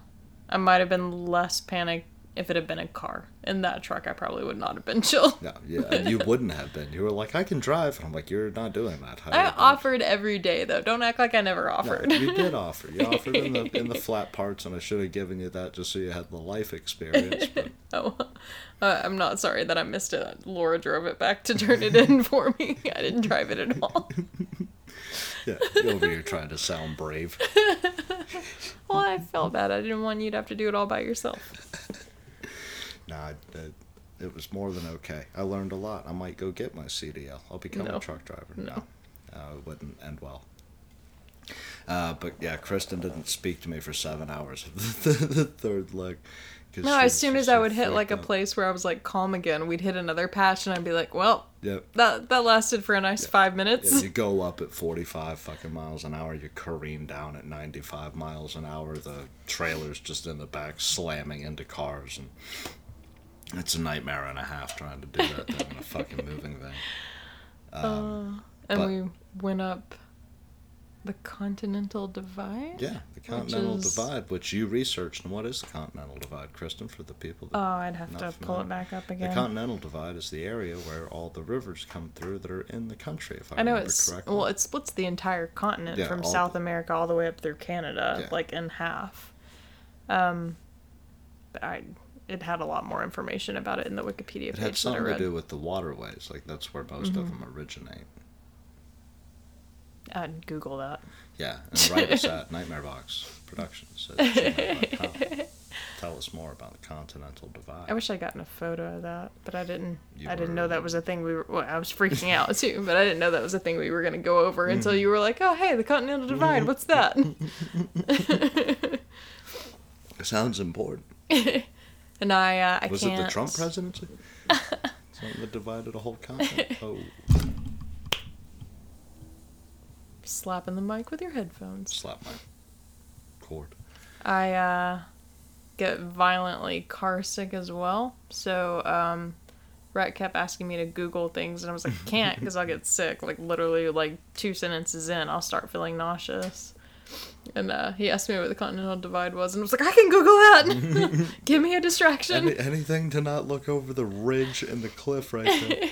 I might have been less panicked if it had been a car. In that truck, I probably would not have been chill. No, yeah, and you wouldn't have been. You were like, I can drive. And I'm like, you're not doing that. How I offered every day though. Don't act like I never No, offered. you did offer. You offered in the in the flat parts, and I should have given you that just so you had the life experience. But oh, uh, I'm not sorry that I missed it. Laura drove it back to turn it in for me. I didn't drive it at all. yeah, you're over here trying to sound brave. Well, I felt bad. I didn't want you to have to do it all by yourself. Nah, it, it was more than okay. I learned a lot. I might go get my CDL. I'll become No. a truck driver. No. uh, it wouldn't end well. Uh, but yeah, Kristen didn't speak to me for seven hours of the, the third leg. No, as soon as I would hit like a place where I was like calm again, we'd hit another patch, and I'd be like, "Well, Yep. that that lasted for a nice five Yeah, minutes." you go up at 45 fucking miles an hour, you careen down at 95 miles an hour. The trailer's just in the back slamming into cars, and it's a nightmare and a half trying to do that thing in a fucking moving thing. Um, and but- we went up The Continental Divide? Yeah, the Continental is- Divide, which you researched. And what is the Continental Divide, Kristen, for the people that Oh, I'd have to pull it back up again. The. Continental Divide is the area where all the rivers come through that are in the country, if I, I know it's correctly. well, it splits the entire continent Yeah, from South the- America all the way up through Canada, Yeah. like in half. Um, I it had a lot more information about it in the Wikipedia it page had that I something to do with the waterways. Like that's where most of them originate. I'd Google that. Yeah, and write us at Nightmarebox Productions. At Tell us more about the Continental Divide. I wish I'd gotten a photo of that, but I didn't. You I didn't know that was a thing we were. Well, I was freaking out too, but I didn't know that was a thing we were going to go over Mm-hmm. until you were like, "Oh, hey, the Continental Divide. What's that?" It sounds important. And I, uh, I Was can't. it the Trump presidency? Something that divided a whole continent. Oh, Slapping the mic with your headphones. slap my cord. I uh, get violently car sick as well. So, um, Brett kept asking me to Google things, and I was like, can't because I'll get sick. Like, literally, like two sentences in, I'll start feeling nauseous. And uh, he asked me what the Continental Divide was, and I was like, I can Google that! Give me a distraction! Any, anything to not look over the ridge and the cliff right there.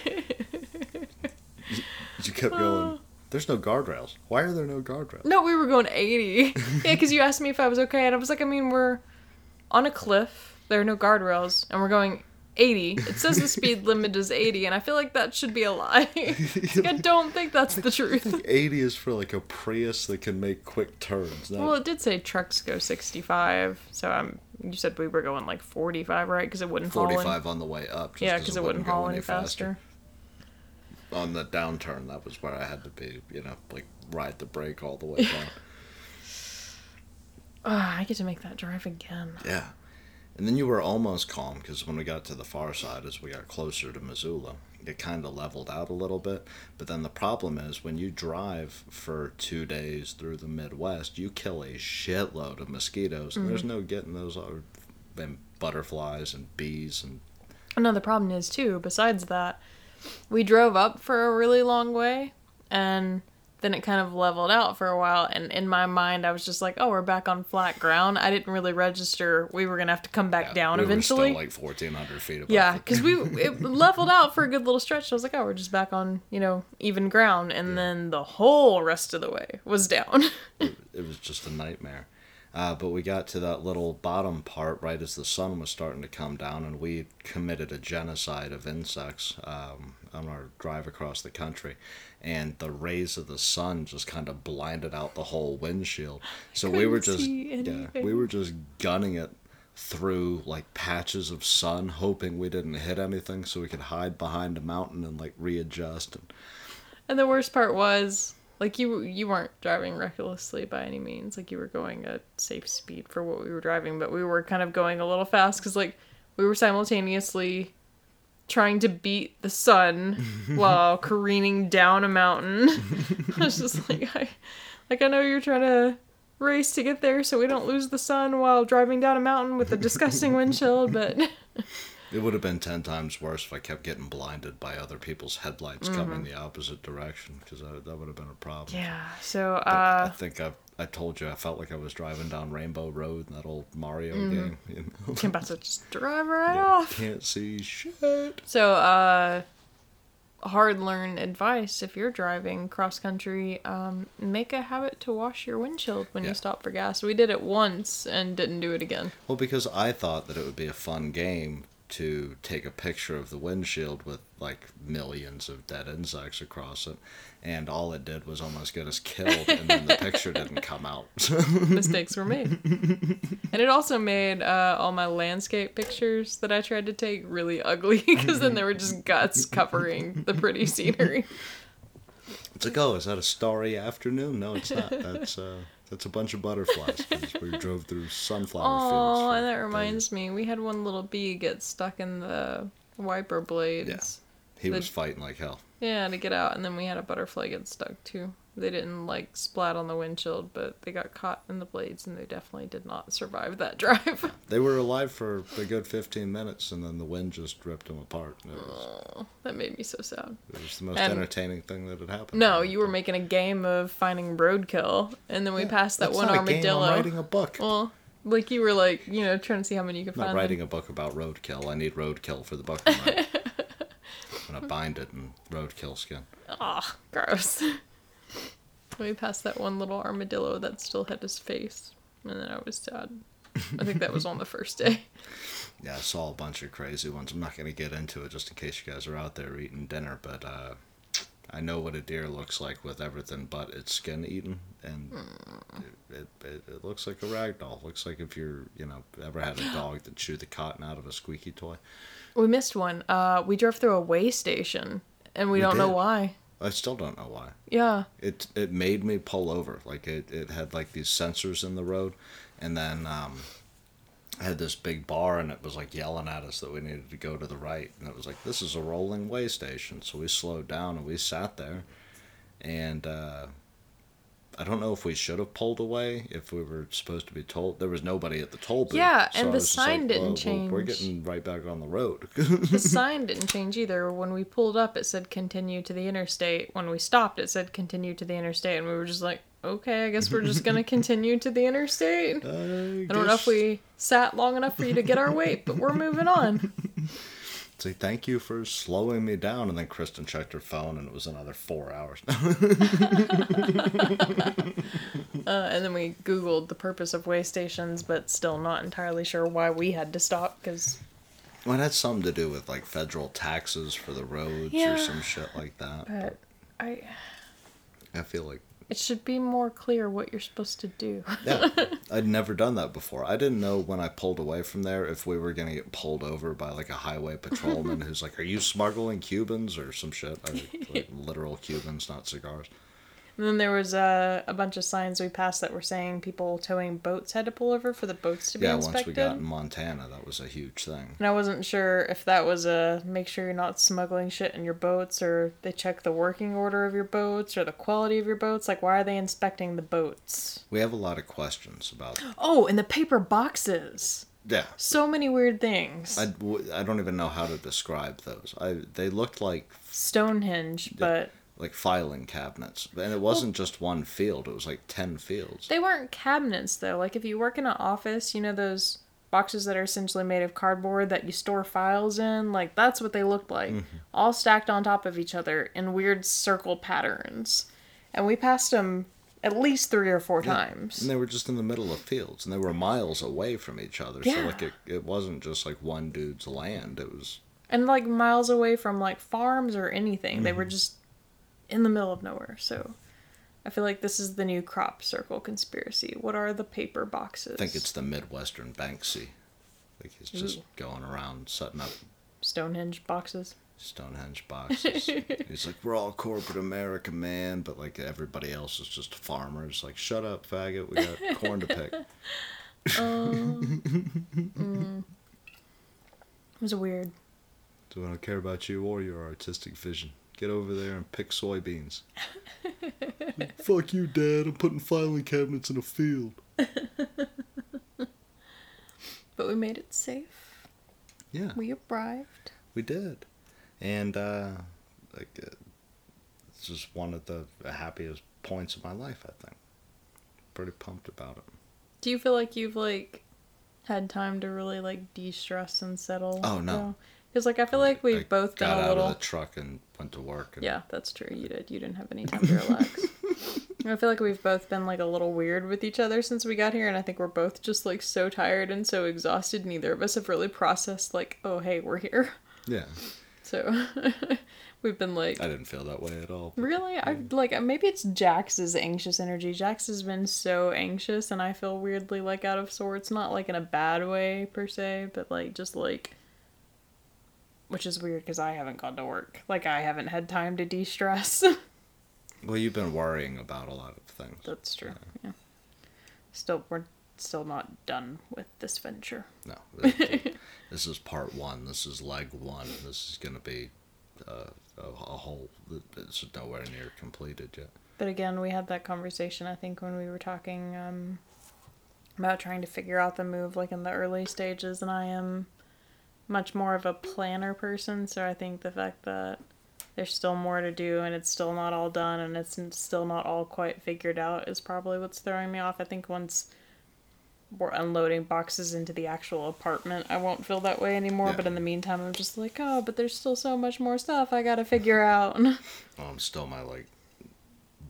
you, you kept going. There's no guardrails. Why are there no guardrails? No, we were going 80. yeah, because you asked me if I was okay, and I was like, I mean, we're on a cliff, there are no guardrails, and we're going 80. It says the speed limit is 80, and I feel like that should be a lie. Like, I don't think that's the truth. 80 is for like a Prius that can make quick turns. Not, Well, it did say trucks go 65, so I'm. You said we were going like 45, right? Because it wouldn't haul 45 on the way up. Just Yeah, 'cause because it wouldn't haul go any faster. On the downturn, that was where I had to be, you know, like ride the brake all the way down. Ah, I get to make that drive again. yeah. And then you were almost calm because when we got to the far side, as we got closer to Missoula, it kind of leveled out a little bit. But then the problem is when you drive for two days through the Midwest, you kill a shitload of mosquitoes, and there's mm-hmm. no getting those other and butterflies and bees and Another problem is too. Besides that, we drove up for a really long way, and then it kind of leveled out for a while. And in my mind, I was just like, "Oh, we're back on flat ground." I didn't really register we were gonna have to come back Yeah, down we eventually. Like 1,400 feet above. yeah, because we it leveled out for a good little stretch. I was like, "Oh, we're just back on you know even ground," and then the whole rest of the way was down. it was just a nightmare. Uh, but we got to that little bottom part right as the sun was starting to come down, and we committed a genocide of insects um, on our drive across the country. And the rays of the sun just kind of blinded out the whole windshield. So we were just yeah, we were just gunning it through like patches of sun, hoping we didn't hit anything, so we could hide behind a mountain and like readjust. And And the worst part was, like you you weren't driving recklessly by any means. Like you were going at safe speed for what we were driving, but we were kind of going a little fast because like we were simultaneously trying to beat the sun while careening down a mountain. I was just like I like I know you're trying to race to get there so we don't lose the sun while driving down a mountain with a disgusting windshield, but It would have been ten times worse if I kept getting blinded by other people's headlights coming the opposite direction, because that, that would have been a problem. yeah. So But I uh think I I told you I felt like I was driving down Rainbow Road in that old Mario game. You know? I'm about to just drive right off. Can't see shit. So, uh, hard learned advice if you're driving cross country, um, make a habit to wash your windshield when Yeah. you stop for gas. We did it once and didn't do it again. Well, because I thought that it would be a fun game to take a picture of the windshield with like millions of dead insects across it, and all it did was almost get us killed, and then the picture didn't come out. Mistakes were made. and it also made uh, all my landscape pictures that I tried to take really ugly because then there were just guts covering the pretty scenery. It's like, oh, is that a starry afternoon? No, it's not. That's uh, that's a bunch of butterflies we drove through sunflower fields. Oh, and that days. reminds me, we had one little bee get stuck in the wiper blades. He the- was fighting like hell. Yeah, to get out, and then we had a butterfly get stuck too. They didn't like splat on the windshield, but they got caught in the blades, and they definitely did not survive that drive. They were alive for a good 15 minutes, and then the wind just ripped them apart. Was, oh, that made me so sad. it was the most And- entertaining thing that had happened. No, you were making a game of finding roadkill, and then we passed that one not a game, armadillo. I'm writing a book. Well, like you were like, you know, trying to see how many you could I'm not find. writing a book about roadkill. I need roadkill for the book. I'm. I'm gonna bind it in roadkill skin. Ah, gross. We passed that one little armadillo that still had his face, and then I was sad. I think that was on the first day. Yeah, I saw a bunch of crazy ones. I'm not gonna get into it just in case you guys are out there eating dinner, but uh, I know what a deer looks like with everything but its skin eaten, and it, it, it, it looks like a rag doll. Looks like if you're you know ever had a dog that chewed the cotton out of a squeaky toy. We missed one. Uh, we drove through a way station, and we, We don't know why. I still don't know why. Yeah. it it made me pull over. Like it, it had like these sensors in the road, and then um, I had this big bar, and it was like yelling at us that we needed to go to the right, and it was like this is a rolling way station. So we slowed down and we sat there, and uh, I don't know if we should have pulled away if we were supposed to be told. There was nobody at the toll booth. Yeah, so and the sign like, didn't "Well, well, We're getting right back on the road. The sign didn't change either. When we pulled up, it said continue to the interstate. When we stopped, it said continue to the interstate, and we were just like, okay, I guess we're just gonna continue to the interstate. I, I don't know if we sat long enough for you to get our weight, but we're moving on. Say thank you for slowing me down, and then Kristen checked her phone, and it was another four hours. Uh, and then we Googled the purpose of way stations, but still not entirely sure why we had to stop because Well, it had something to do with like federal taxes for the roads Yeah. or some shit like that. but I I feel like it should be more clear what you're supposed to do. yeah, I'd never done that before. I didn't know when I pulled away from there if we were gonna get pulled over by like a highway patrolman who's like, "Are you smuggling Cubans or some shit?" Like literal Cubans, not cigars. And then there was uh, a bunch of signs we passed that were saying people towing boats had to pull over for the boats to be Yeah, once we got in Montana, that was a huge thing. And I wasn't sure if that was a make sure you're not smuggling shit in your boats, or they check the working order of your boats, or the quality of your boats. Like, why are they inspecting the boats? We have a lot of questions about. Oh, and the paper boxes. Yeah, So many weird things. I, I don't even know how to describe those. I they looked like Stonehenge, but like filing cabinets, and it wasn't just one field. It was like ten fields. they weren't cabinets though. Like if you work in an office, you know those boxes that are essentially made of cardboard that you store files in. Like that's what they looked like, mm-hmm. all stacked on top of each other in weird circle patterns. And we passed them at least three or four times. And they were just in the middle of fields, and they were miles away from each other. Yeah. So like it, it wasn't just like one dude's land. It was and like miles away from like farms or anything. They were mm-hmm. just in the middle of nowhere. So I feel like this is the new crop circle conspiracy. What are the paper boxes? I think it's the Midwestern Banksy. Like he's just Ooh. going around setting up Stonehenge boxes. Stonehenge boxes. he's like, we're all corporate America, man, but like everybody else is just farmers. Like, shut up, faggot. We got corn to pick. Um, mm. It was weird. So I don't care about you or your artistic vision. Get over there and pick soybeans. Fuck you, Dad. I'm putting filing cabinets in a field. But we made it safe. Yeah, We arrived. we did. And, uh, like, uh, it's just one of the happiest points of my life, I think. Pretty pumped about it. Do you feel like you've like had time to really like de-stress and settle? Oh, no. Because like I feel like we've I both been got a out little. of the truck and went to work. And Yeah, that's true. You did. You didn't have any time to relax. I feel like we've both been like a little weird with each other since we got here, and I think we're both just like so tired and so exhausted. Neither of us have really processed like, oh hey, we're here. Yeah, So we've been like, I didn't feel that way at all. Really? I like maybe it's Jax's anxious energy. Jax has been so anxious and I feel weirdly like out of sorts, not like in a bad way per se, but like just like which is weird cuz I haven't gone to work. Like I haven't had time to de-stress. Well, you've been worrying about a lot of things. That's true. Yeah. Still we're still not done with this venture. No, this- this is part one. This is leg one. This is going to be uh, a, a whole. It's nowhere near completed yet. But again, we had that conversation, I think, when we were talking um, about trying to figure out the move, like in the early stages, and I am much more of a planner person, so I think the fact that there's still more to do and it's still not all done and it's still not all quite figured out is probably what's throwing me off. I think once we're unloading boxes into the actual apartment, I won't feel that way anymore. Yeah. But in the meantime, I'm just like, oh, but there's still so much more stuff I gotta figure out. Well, I'm still my like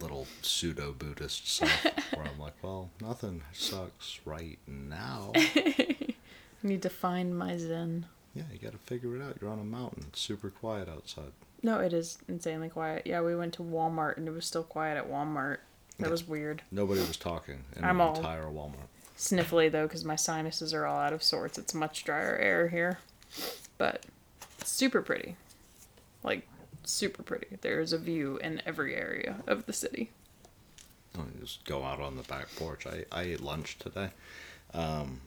little pseudo Buddhist self, where I'm like, well, nothing sucks right now. I need to find my zen. Yeah, you got to figure it out. You're on a mountain. It's super quiet outside. No, it is insanely quiet. Yeah, we went to Walmart and it was still quiet at Walmart. That Yeah. was weird. Nobody was talking in I'm the all- entire Walmart. Sniffly though, because my sinuses are all out of sorts. It's much drier air here, but super pretty. Like super pretty. There is a view in every area of the city. Oh, you just go out on the back porch. I, I ate lunch today, um,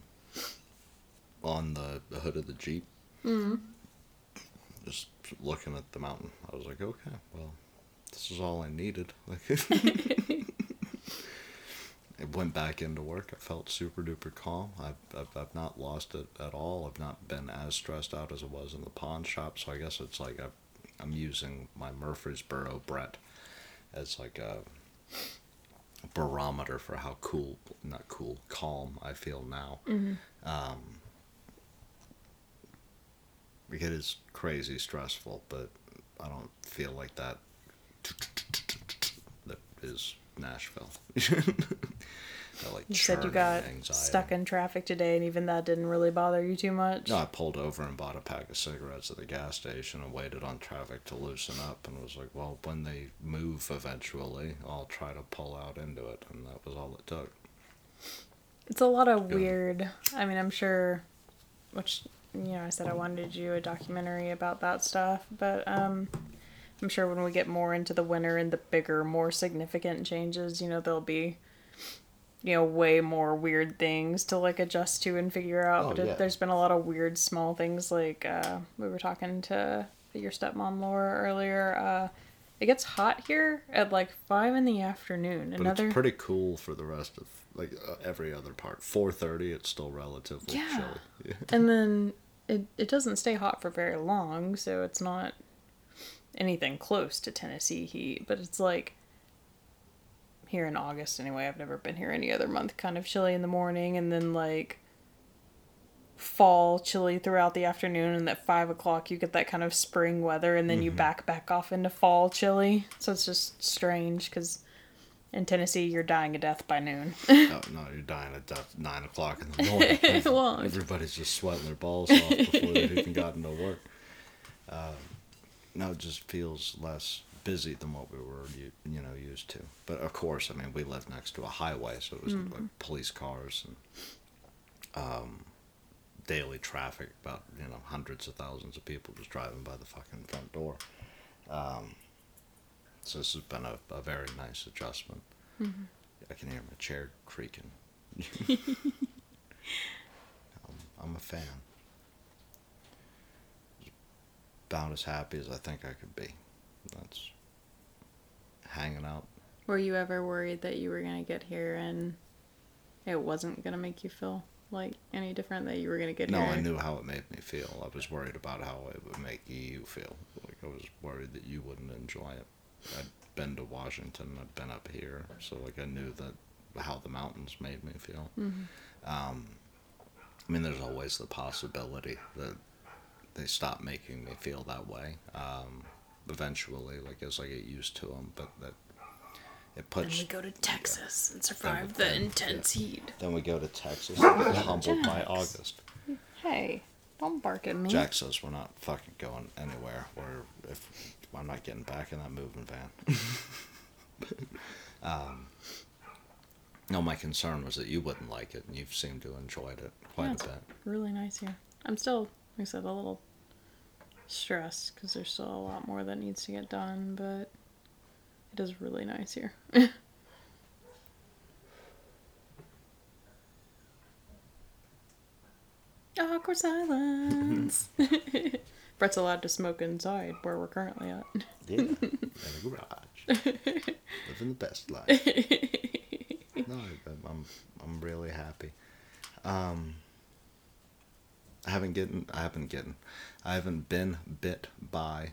on the, the hood of the jeep. Mm. Just looking at the mountain. I was like, okay, well, this is all I needed. Like, I went back into work. I felt super duper calm. I've, I've, I've not lost it at all. I've not been as stressed out as I was in the pawn shop. So I guess it's like I've, I'm using my Murfreesboro Brett as like a barometer for how cool, not cool, calm I feel now. Um, like, it is crazy stressful, but I don't feel like that. That is Nashville. that like You said you got stuck in traffic today, and even that didn't really bother you too much. No, I pulled over and bought a pack of cigarettes at the gas station and waited on traffic to loosen up and was like, well, when they move eventually, I'll try to pull out into it. And that was all it took. It's a lot of Good. weird. I mean, I'm sure, which you know, I said I wanted to do a documentary about that stuff, but um, I'm sure when we get more into the winter and the bigger, more significant changes, you know, there'll be, you know, way more weird things to like adjust to and figure out. Oh, but yeah. there's been a lot of weird small things like uh, we were talking to your stepmom Laura earlier. Uh, it gets hot here at like five in the afternoon. But Another it's pretty cool for the rest of like uh, every other part. 4:30, it's still relatively Yeah. chilly. Yeah. and then it it doesn't stay hot for very long, so it's not anything close to Tennessee heat, but it's like here in August anyway. I've never been here any other month. Kind of chilly in the morning, and then like fall chilly throughout the afternoon, and at five o'clock you get that kind of spring weather, and then you mm-hmm. back back off into fall chilly. So it's just strange because. In Tennessee, you're dying a death by noon. no, no, you're dying at death nine o'clock in the morning. Well, Everybody's just sweating their balls off before they've even gotten to work. Um, no, it just feels less busy than what we were, u- you know, used to. But of course, I mean, we live next to a highway, so it was Mm-hmm. like police cars and um, daily traffic. About you know, hundreds of thousands of people just driving by the fucking front door. Um, so this has been a, a very nice adjustment. Mm-hmm. I can hear my chair creaking. I'm, I'm a fan. About as happy as I think I could be. That's hanging out. Were you ever worried that you were gonna get here and it wasn't gonna make you feel like any different? That you were gonna get No, here? No, I knew how it made me feel. I was worried about how it would make you feel. Like I was worried that you wouldn't enjoy it. I'd been to Washington. I'd been up here, so like I knew that how the mountains made me feel. Mhm. Um, I mean, there's always the possibility that they stop making me feel that way. Um, eventually, like as I get used to them, but that it puts. Then puts. we go to Texas and survive we- the then- intense heat. Then we go to Texas and get humbled by August. Hey, don't bark at me. Jax says we're not fucking going anywhere. We're if I'm not getting back in that moving van. um, no, my concern was that you wouldn't like it, and you've seemed to enjoyed it quite Yeah, a bit. really nice here. I'm still, like I said, a little stressed because there's still a lot more that needs to get done, but it is really nice here. Awkward silence. Brett's allowed to smoke inside where we're currently at. Yeah, in a garage, living the best life. no, I'm I'm really happy. Um, I haven't getting I haven't getting I haven't been bit by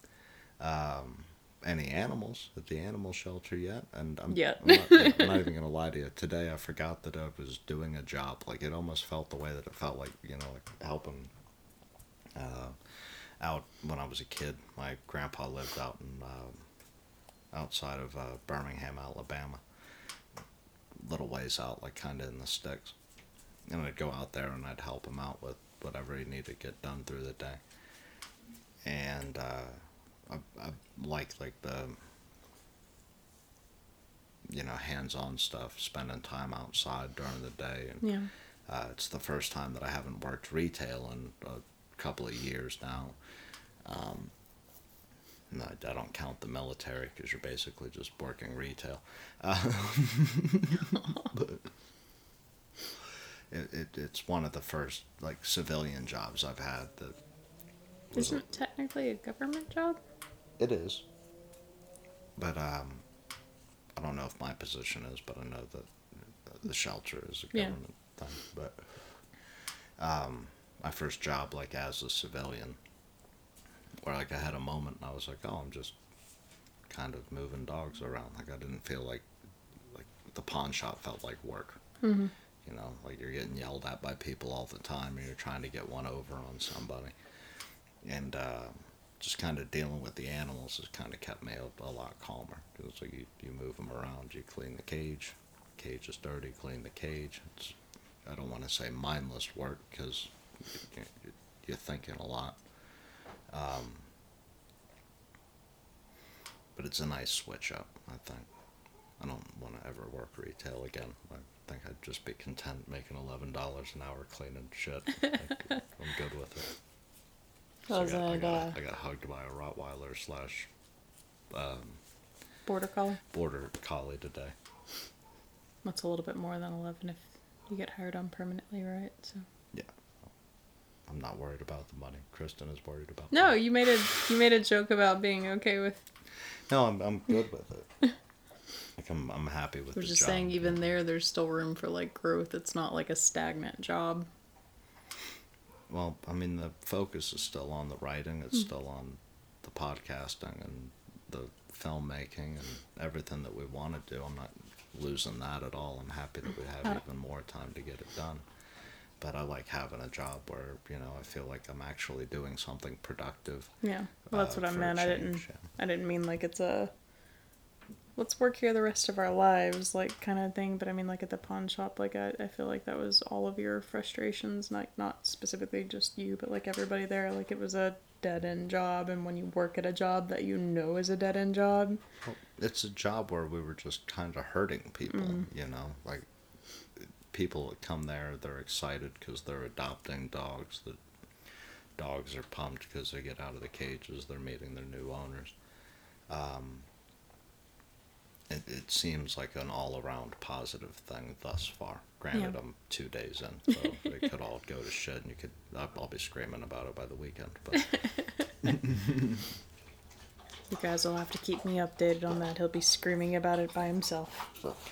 um, any animals at the animal shelter yet, and I'm Yet. I'm not, I'm not even gonna lie to you. Today I forgot that I was doing a job. Like it almost felt the way that it felt like you know like helping. Uh, out when I was a kid, my grandpa lived out in um, outside of uh, Birmingham, Alabama. Little ways out, like kind of in the sticks. And I'd go out there and I'd help him out with whatever he needed to get done through the day. And uh, I, I like like the you know hands-on stuff, spending time outside during the day, and Yeah. uh, it's the first time that I haven't worked retail in a couple of years now. Um, no, I don't count the military because you're basically just working retail. Uh, but it, it, it's one of the first like civilian jobs I've had that Isn't it technically a government job? it is. But um, I don't know if my position is, but I know that the shelter is a Yeah. government thing. But um, my first job, like as a civilian, where like I had a moment and I was like, oh, I'm just kind of moving dogs around. Like I didn't feel like like the pawn shop felt like work. Mm-hmm. You know, like you're getting yelled at by people all the time, and you're trying to get one over on somebody, and uh, just kind of dealing with the animals has kind of kept me a, a lot calmer. Because like you, you move them around, you clean the cage, cage is dirty, clean the cage. It's I don't want to say mindless work because you're thinking a lot. Um, but it's a nice switch up, I think. I don't want to ever work retail again. I think I'd just be content making eleven dollars an hour cleaning shit. I'm good with it. So I, got, I, got, uh, I got hugged by a Rottweiler slash um, border collie? border collie today. That's a little bit more than 11 if you get hired on permanently, right? So I'm not worried about the money. Kristen is worried about. No, money. you made a you made a joke about being okay with. no, I'm I'm good with it. Like I'm I'm happy with We're just job. saying, even there, there's still room for like growth. It's not like a stagnant job. Well, I mean, the focus is still on the writing. It's still on the podcasting and the filmmaking and everything that we want to do. I'm not losing that at all. I'm happy that we have Uh, even more time to get it done. But I like having a job where you know I feel like I'm actually doing something productive. Yeah, well, that's uh, what I meant. I didn't. yeah. I didn't mean like it's a. Let's work here the rest of our lives, like kind of thing. But I mean, like at the pawn shop, like I, I feel like that was all of your frustrations, like not specifically just you, but like everybody there. Like it was a dead end job, and when you work at a job that you know is a dead end job, Well, it's a job where we were just kind of hurting people, Mm-hmm. you know, like people that come there, they're excited because they're adopting dogs. The dogs are pumped because they get out of the cages, they're meeting their new owners. Um, it, it seems like an all around positive thing thus far. Granted, Yeah. I'm two days in, so it could all go to shit, and you could I'll, I'll be screaming about it by the weekend. But you guys will have to keep me updated on that. He'll be screaming about it by himself.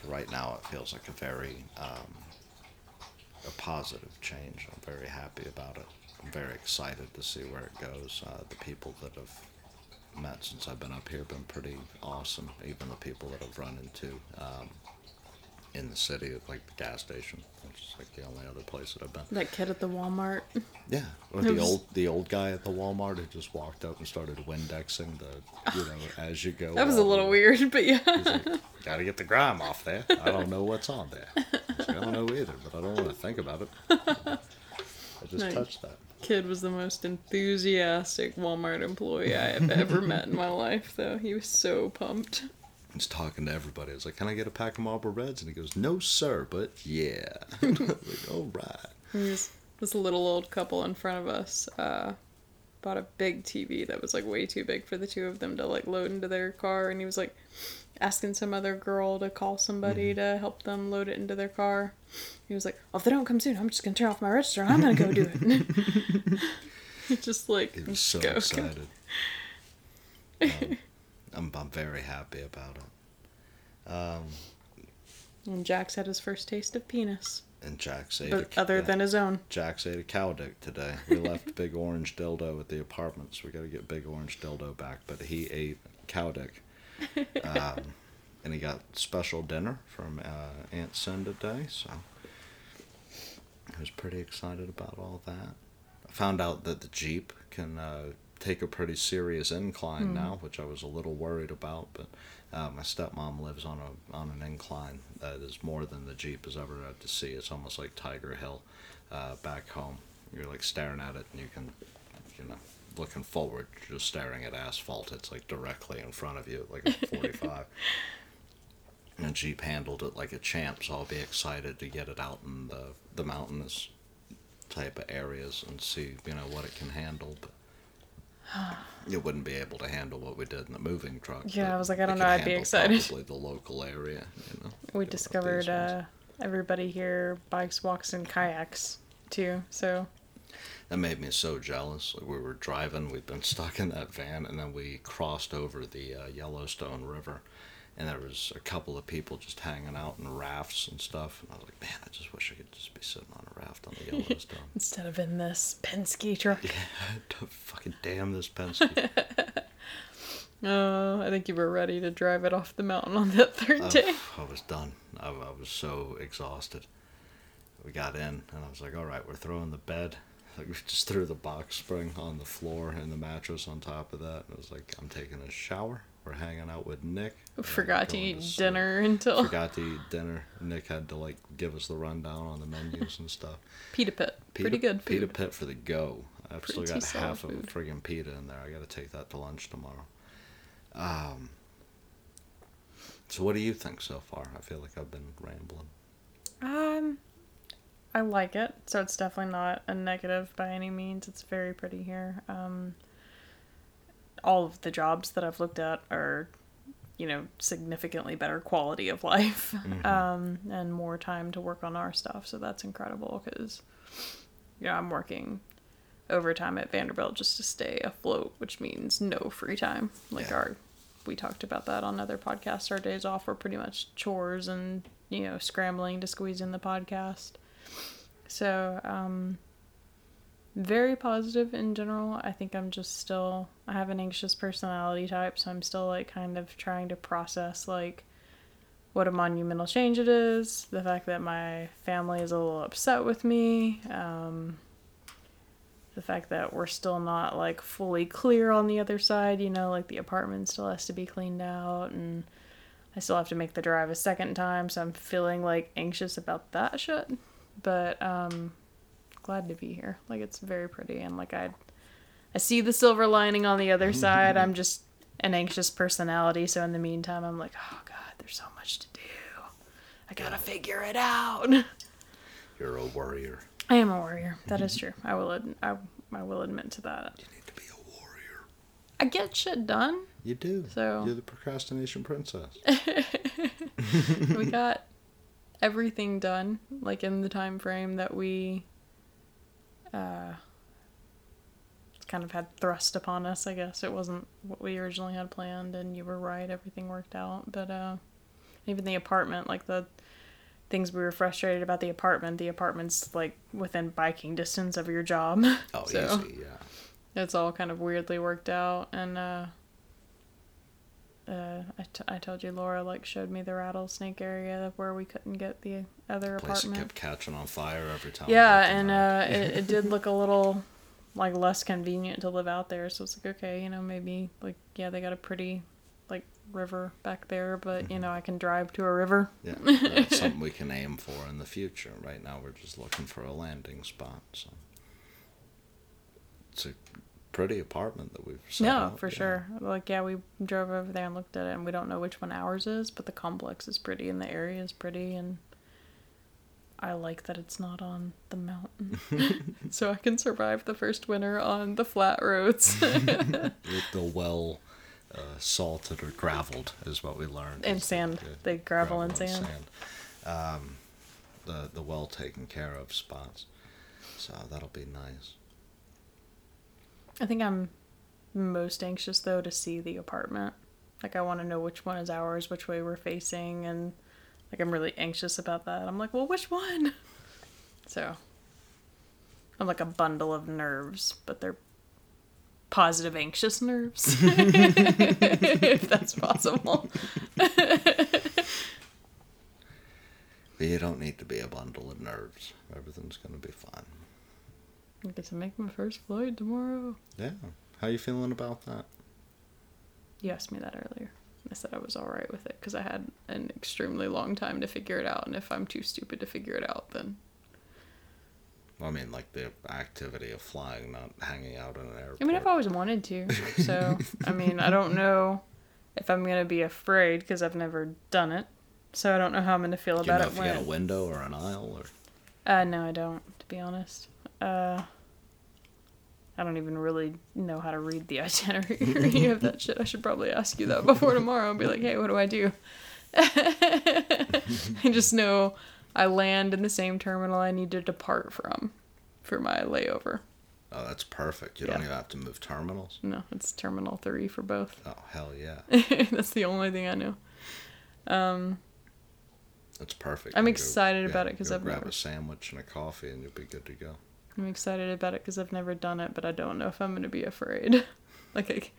Right now, it feels like a very um, a positive change. I'm very happy about it. I'm very excited to see where it goes. Uh, the people that I've met since I've been up here have been pretty awesome. Even the people that I've run into um, in the city, like the gas station, which is like the only other place that I've been. That kid at the Walmart. Yeah, or the old the old guy at the Walmart who just walked up and started Windexing the you know as you go. That was a little weird, but yeah. He's like, gotta get the grime off there. I don't know what's on there. I, like, I don't know either, but I don't want to think about it. I just Nice. touched that. Kid was the most enthusiastic Walmart employee I have ever met in my life, though. He was so pumped. He's talking to everybody. I was like, can I get a pack of Marlboro Reds? And he goes, no, sir, but yeah. Like, all right. This, this little old couple in front of us uh, bought a big TV that was like way too big for the two of them to like load into their car, and he was like asking some other girl to call somebody to help them load it into their car. He was like, "Oh, if they don't come soon, I'm just gonna turn off my register and I'm gonna go do it." just like He was so go, go. excited. Um, I'm, I'm very happy about it. Um, And Jax had his first taste of penis, and Jax ate but a, other yeah, than his own. Jax ate a cow dick today. We left Big Orange Dildo at the apartments. We got to get Big Orange Dildo back, but he ate cow dick. Um, and he got special dinner from uh, Aunt Cinda today, so I was pretty excited about all that. I found out that the Jeep can uh, take a pretty serious incline now, which I was a little worried about, but uh, my stepmom lives on a on an incline that is more than the Jeep has ever had to see. It's almost like Tiger Hill uh, back home. You're like staring at it, and you can, you know, looking forward, just staring at asphalt. It's like directly in front of you, like a 45. and Jeep handled it like a champ, so I'll be excited to get it out in the the mountainous type of areas and see, you know, what it can handle. But it wouldn't be able to handle what we did in the moving truck. Yeah, I was like, I don't know, I'd be excited. Probably the local area, you know. We discovered uh, everybody here bikes, walks, and kayaks too. So That made me so jealous. Like we were driving, we'd been stuck in that van, and then we crossed over the uh, Yellowstone River, and there was a couple of people just hanging out in rafts and stuff. And I was like, man, I just wish I could just be sitting on a raft on the Yellowstone. instead of in this Penske truck, yeah, fucking damn this Penske. uh, I think you were ready to drive it off the mountain on that third I, day. I was done. I, I was so exhausted. We got in, and I was like, all right, we're throwing the bed. Like, we just threw the box spring on the floor and the mattress on top of that. And it was like, I'm taking a shower. We're hanging out with Nick. Forgot to eat sleep. dinner until Forgot to eat dinner. Nick had to like give us the rundown on the menus and stuff. pita pit. Pita, Pretty good food. Pita pit for the go. I've still got half of a friggin' pita in there. I got to take that to lunch tomorrow. Um. So what do you think so far? I feel like I've been rambling. Um, I like it. So it's definitely not a negative by any means. It's very pretty here. Um, all of the jobs that I've looked at are, you know, significantly better quality of life, um, and more time to work on our stuff. So that's incredible because, yeah, I'm working overtime at Vanderbilt just to stay afloat, which means no free time. Like Yeah. our, we talked about that on other podcasts. Our days off were pretty much chores and you know scrambling to squeeze in the podcast. So, um, very positive in general. I think I'm just still, I have an anxious personality type, so I'm still like kind of trying to process like what a monumental change it is, the fact that my family is a little upset with me, um, the fact that we're still not like fully clear on the other side, you know, like the apartment still has to be cleaned out and I still have to make the drive a second time, so I'm feeling like anxious about that shit. But um glad to be here. Like it's very pretty and like I I see the silver lining on the other side. I'm just an anxious personality, so in the meantime I'm like, "Oh god, there's so much to do. I got to figure it out." You're a warrior. I am a warrior. That mhm. is true. I will ad- I, I will admit to that. You need to be a warrior. I get shit done. You do. So- You're the procrastination princess. we got everything done like in the time frame that we uh it's kind of had thrust upon us i guess. It wasn't what we originally had planned and you were right everything worked out. But uh even the apartment like the things we were frustrated about the apartment the apartment's like within biking distance of your job. Oh, So- easy, yeah. it's all kind of weirdly worked out and uh uh, I, t- I told you Laura like showed me the rattlesnake area where we couldn't get the other Place apartment. kept catching on fire every time. Yeah, and uh, it, it did look a little like less convenient to live out there. So it's like okay, you know, maybe like yeah, they got a pretty like river back there, but Mm-hmm. you know, I can drive to a river. Yeah, that's something we can aim for in the future. Right now, we're just looking for a landing spot. So it's a pretty apartment that we've set No, up, for yeah. sure. Like yeah, we drove over there and looked at it, and we don't know which one ours is, but the complex is pretty and the area is pretty, and I like that it's not on the mountain, so I can survive the first winter on the flat roads. With the well uh, salted or graveled is what we learned. And sand. the- They gravel and sand. Um, the the well taken care of spots. So that'll be nice. I think I'm most anxious though to see the apartment. Like I want to know which one is ours, which way we're facing, and like I'm really anxious about that. I'm like, well, which one? So I'm like a bundle of nerves, but they're positive anxious nerves, if that's possible. But you don't need to be a bundle of nerves. Everything's gonna be fine. I get to make my first flight tomorrow. Yeah. How you feeling about that? You asked me that earlier. I said I was all right with it because I had an extremely long time to figure it out, and if I'm too stupid to figure it out, then I mean, like the activity of flying, not hanging out in an airport. I mean, I've always wanted to. So I mean, I don't know if I'm gonna be afraid because I've never done it. So I don't know how I'm gonna feel Do you about know it if you got a window or an aisle or? Uh, no, I don't. To be honest, uh, I don't even really know how to read the itinerary of that shit. I should probably ask you that before tomorrow and be like, hey, what do I do? I just know I land in the same terminal I need to depart from for my layover. Oh, that's perfect. You don't Yeah. even have to move terminals. No, it's terminal three for both. Oh hell yeah, That's the only thing I know. Um, that's perfect. I'm You go- excited about it because I've grab never- a sandwich and a coffee and you'll be good to go. I'm excited about it because I've never done it, but I don't know if I'm gonna be afraid. like, I,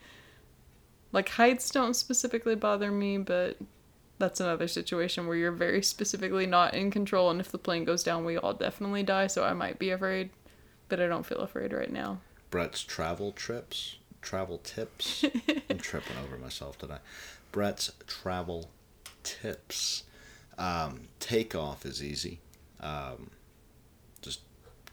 like heights don't specifically bother me, but that's another situation where you're very specifically not in control, and if the plane goes down, we all definitely die. So I might be afraid, but I don't feel afraid right now. Brett's travel trips, travel tips. I'm tripping over myself today. Brett's travel tips. Um, takeoff is easy. Um,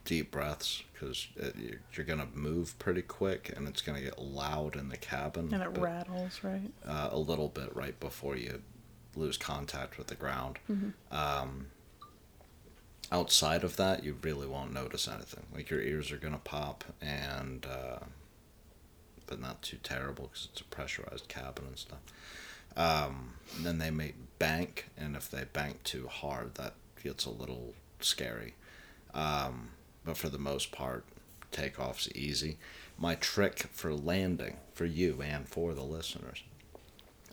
deep breaths because you're, you're gonna move pretty quick and it's gonna get loud in the cabin. And it but, rattles, right? uh, a little bit right before you lose contact with the ground. Um, outside of that, you really won't notice anything. Like your ears are gonna pop, and uh, but not too terrible because it's a pressurized cabin and stuff. Um, then they may bank, and if they bank too hard, that gets a little scary. Um, but for the most part, takeoff's easy. My trick for landing, for you and for the listeners,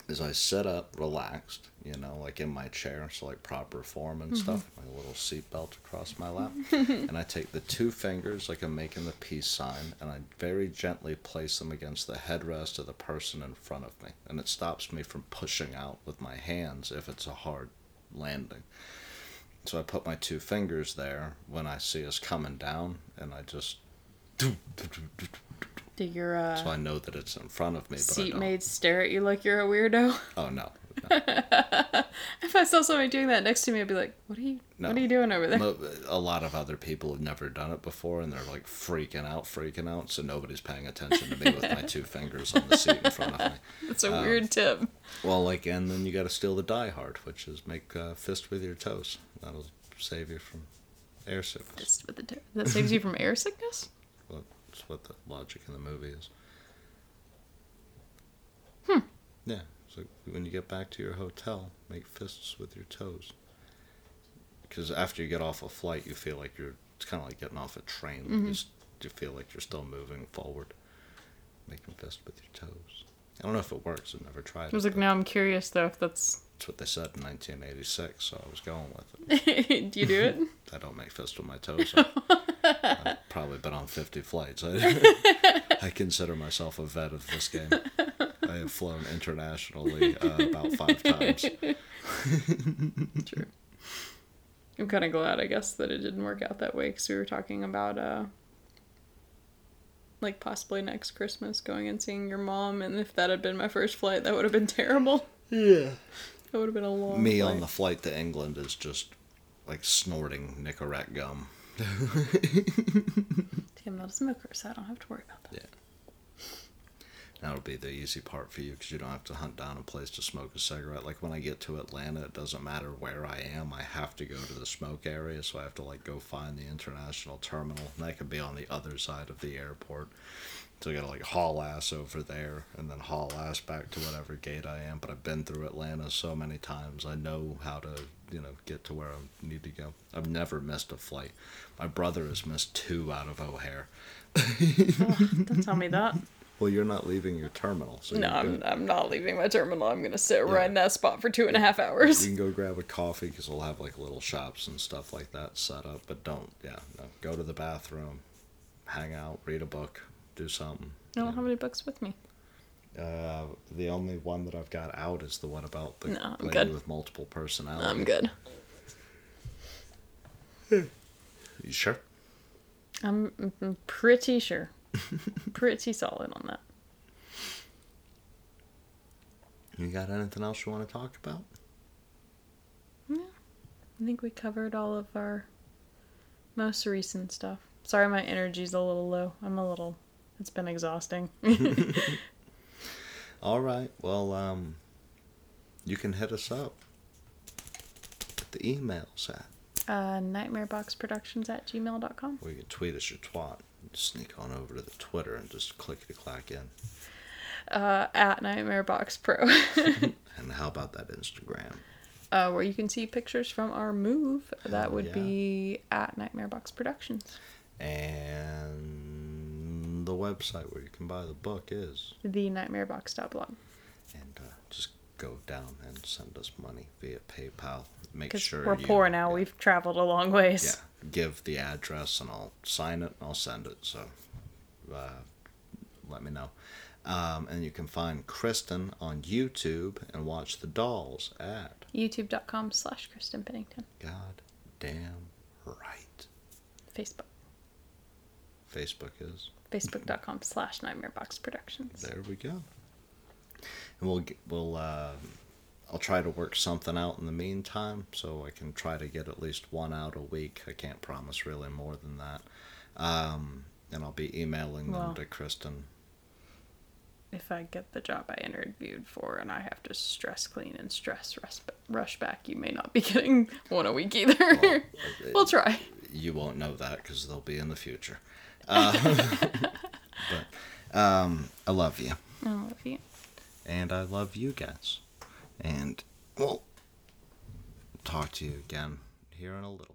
is I sit up relaxed, you know, like in my chair, so like proper form and mm-hmm. stuff, my little seatbelt across my lap, and I take the two fingers like I'm making the peace sign, and I very gently place them against the headrest of the person in front of me, and it stops me from pushing out with my hands if it's a hard landing. So I put my two fingers there when I see us coming down, and I just. Do your uh, So I know that it's in front of me, but seatmates stare at you like you're a weirdo? Oh no, if I saw somebody doing that next to me, I'd be like, "What are you? No. What are you doing over there?" Mo- a lot of other people have never done it before and they're like freaking out freaking out so nobody's paying attention to me with my two fingers on the seat in front of me That's a uh, weird tip. well like and then you got to steal the die hard which is make a fist with your toes that'll save you from air sickness Just with the tip. That saves you from air sickness. well, that's what the logic in the movie is Hmm. yeah so when you get back to your hotel make fists with your toes because after you get off a flight you feel like you're it's kind of like getting off a train Mm-hmm. you, s- you feel like you're still moving forward making fist with your toes i don't know if it works i've never tried I it was like, but now I'm curious though if that's. that's what they said in 1986 so i was going with it Do you do it? i don't make fists with my toes i've probably been on 50 flights I, I consider myself a vet of this game i have flown internationally uh, about five times True. I'm kind of glad, I guess, that it didn't work out that way because we were talking about, uh, like possibly next Christmas going and seeing your mom, and if that had been my first flight, that would have been terrible. yeah That would have been a long. me flight. on the flight to england is just like snorting Nicorette gum I'm not a smoker, so I don't have to worry about that. That'll be the easy part for you because you don't have to hunt down a place to smoke a cigarette. Like when I get to Atlanta, it doesn't matter where I am. I have to go to the smoke area, so I have to like go find the international terminal, and that could be on the other side of the airport. So I gotta like haul ass over there and then haul ass back to whatever gate I am. But I've been through Atlanta so many times, I know how to you know, get to where I need to go. I've never missed a flight. My brother has missed two out of O'Hare. Don't tell me that. Well, you're not leaving your terminal, so No, I'm, good. I'm not leaving my terminal. I'm gonna sit Yeah. right in that spot for two and a half hours. You can go grab a coffee because we'll have like little shops and stuff like that set up. But don't, yeah, no. Go to the bathroom, hang out, read a book, do something. I don't have any books with me. Uh, the only one that I've got out is the one about the No, I'm lady good. with multiple personalities. I'm good. You sure? I'm, I'm pretty sure. pretty solid on that. You got anything else you want to talk about? Yeah. I think we covered all of our most recent stuff. Sorry, my energy's a little low. I'm a little. It's been exhausting. All right. Well, um, you can hit us up at the emails at. uh, nightmareboxproductions at gmail.com. Or you can tweet us your twat. Sneak on over to the Twitter and just click to clack in. Uh, at Pro. And how about that Instagram? uh, where you can see pictures from our move. That would yeah. be at Nightmare Box Productions. And the website where you can buy the book is. The Nightmarebox.blog. And uh, just go down and send us money via PayPal. Make sure we're you- poor now. yeah. We've traveled a long ways. Yeah, give the address and I'll sign it and I'll send it. So uh, let me know. Um, and you can find Kristen on YouTube and watch the dolls at YouTube.com slash Kristen Pennington. God damn right. Facebook. Facebook is. Facebook.com slash Nightmarebox Productions. There we go. And we'll we'll uh, I'll try to work something out in the meantime, so I can try to get at least one out a week. I can't promise really more than that. Um, and I'll be emailing them to Kristen. If I get the job I interviewed for and I have to stress clean and stress rush, rush back, you may not be getting one a week either. Well, we'll try. You won't know that because they'll be in the future. Uh, but um, I love you, I love you. and I love you guys, and we'll talk to you again here in a little.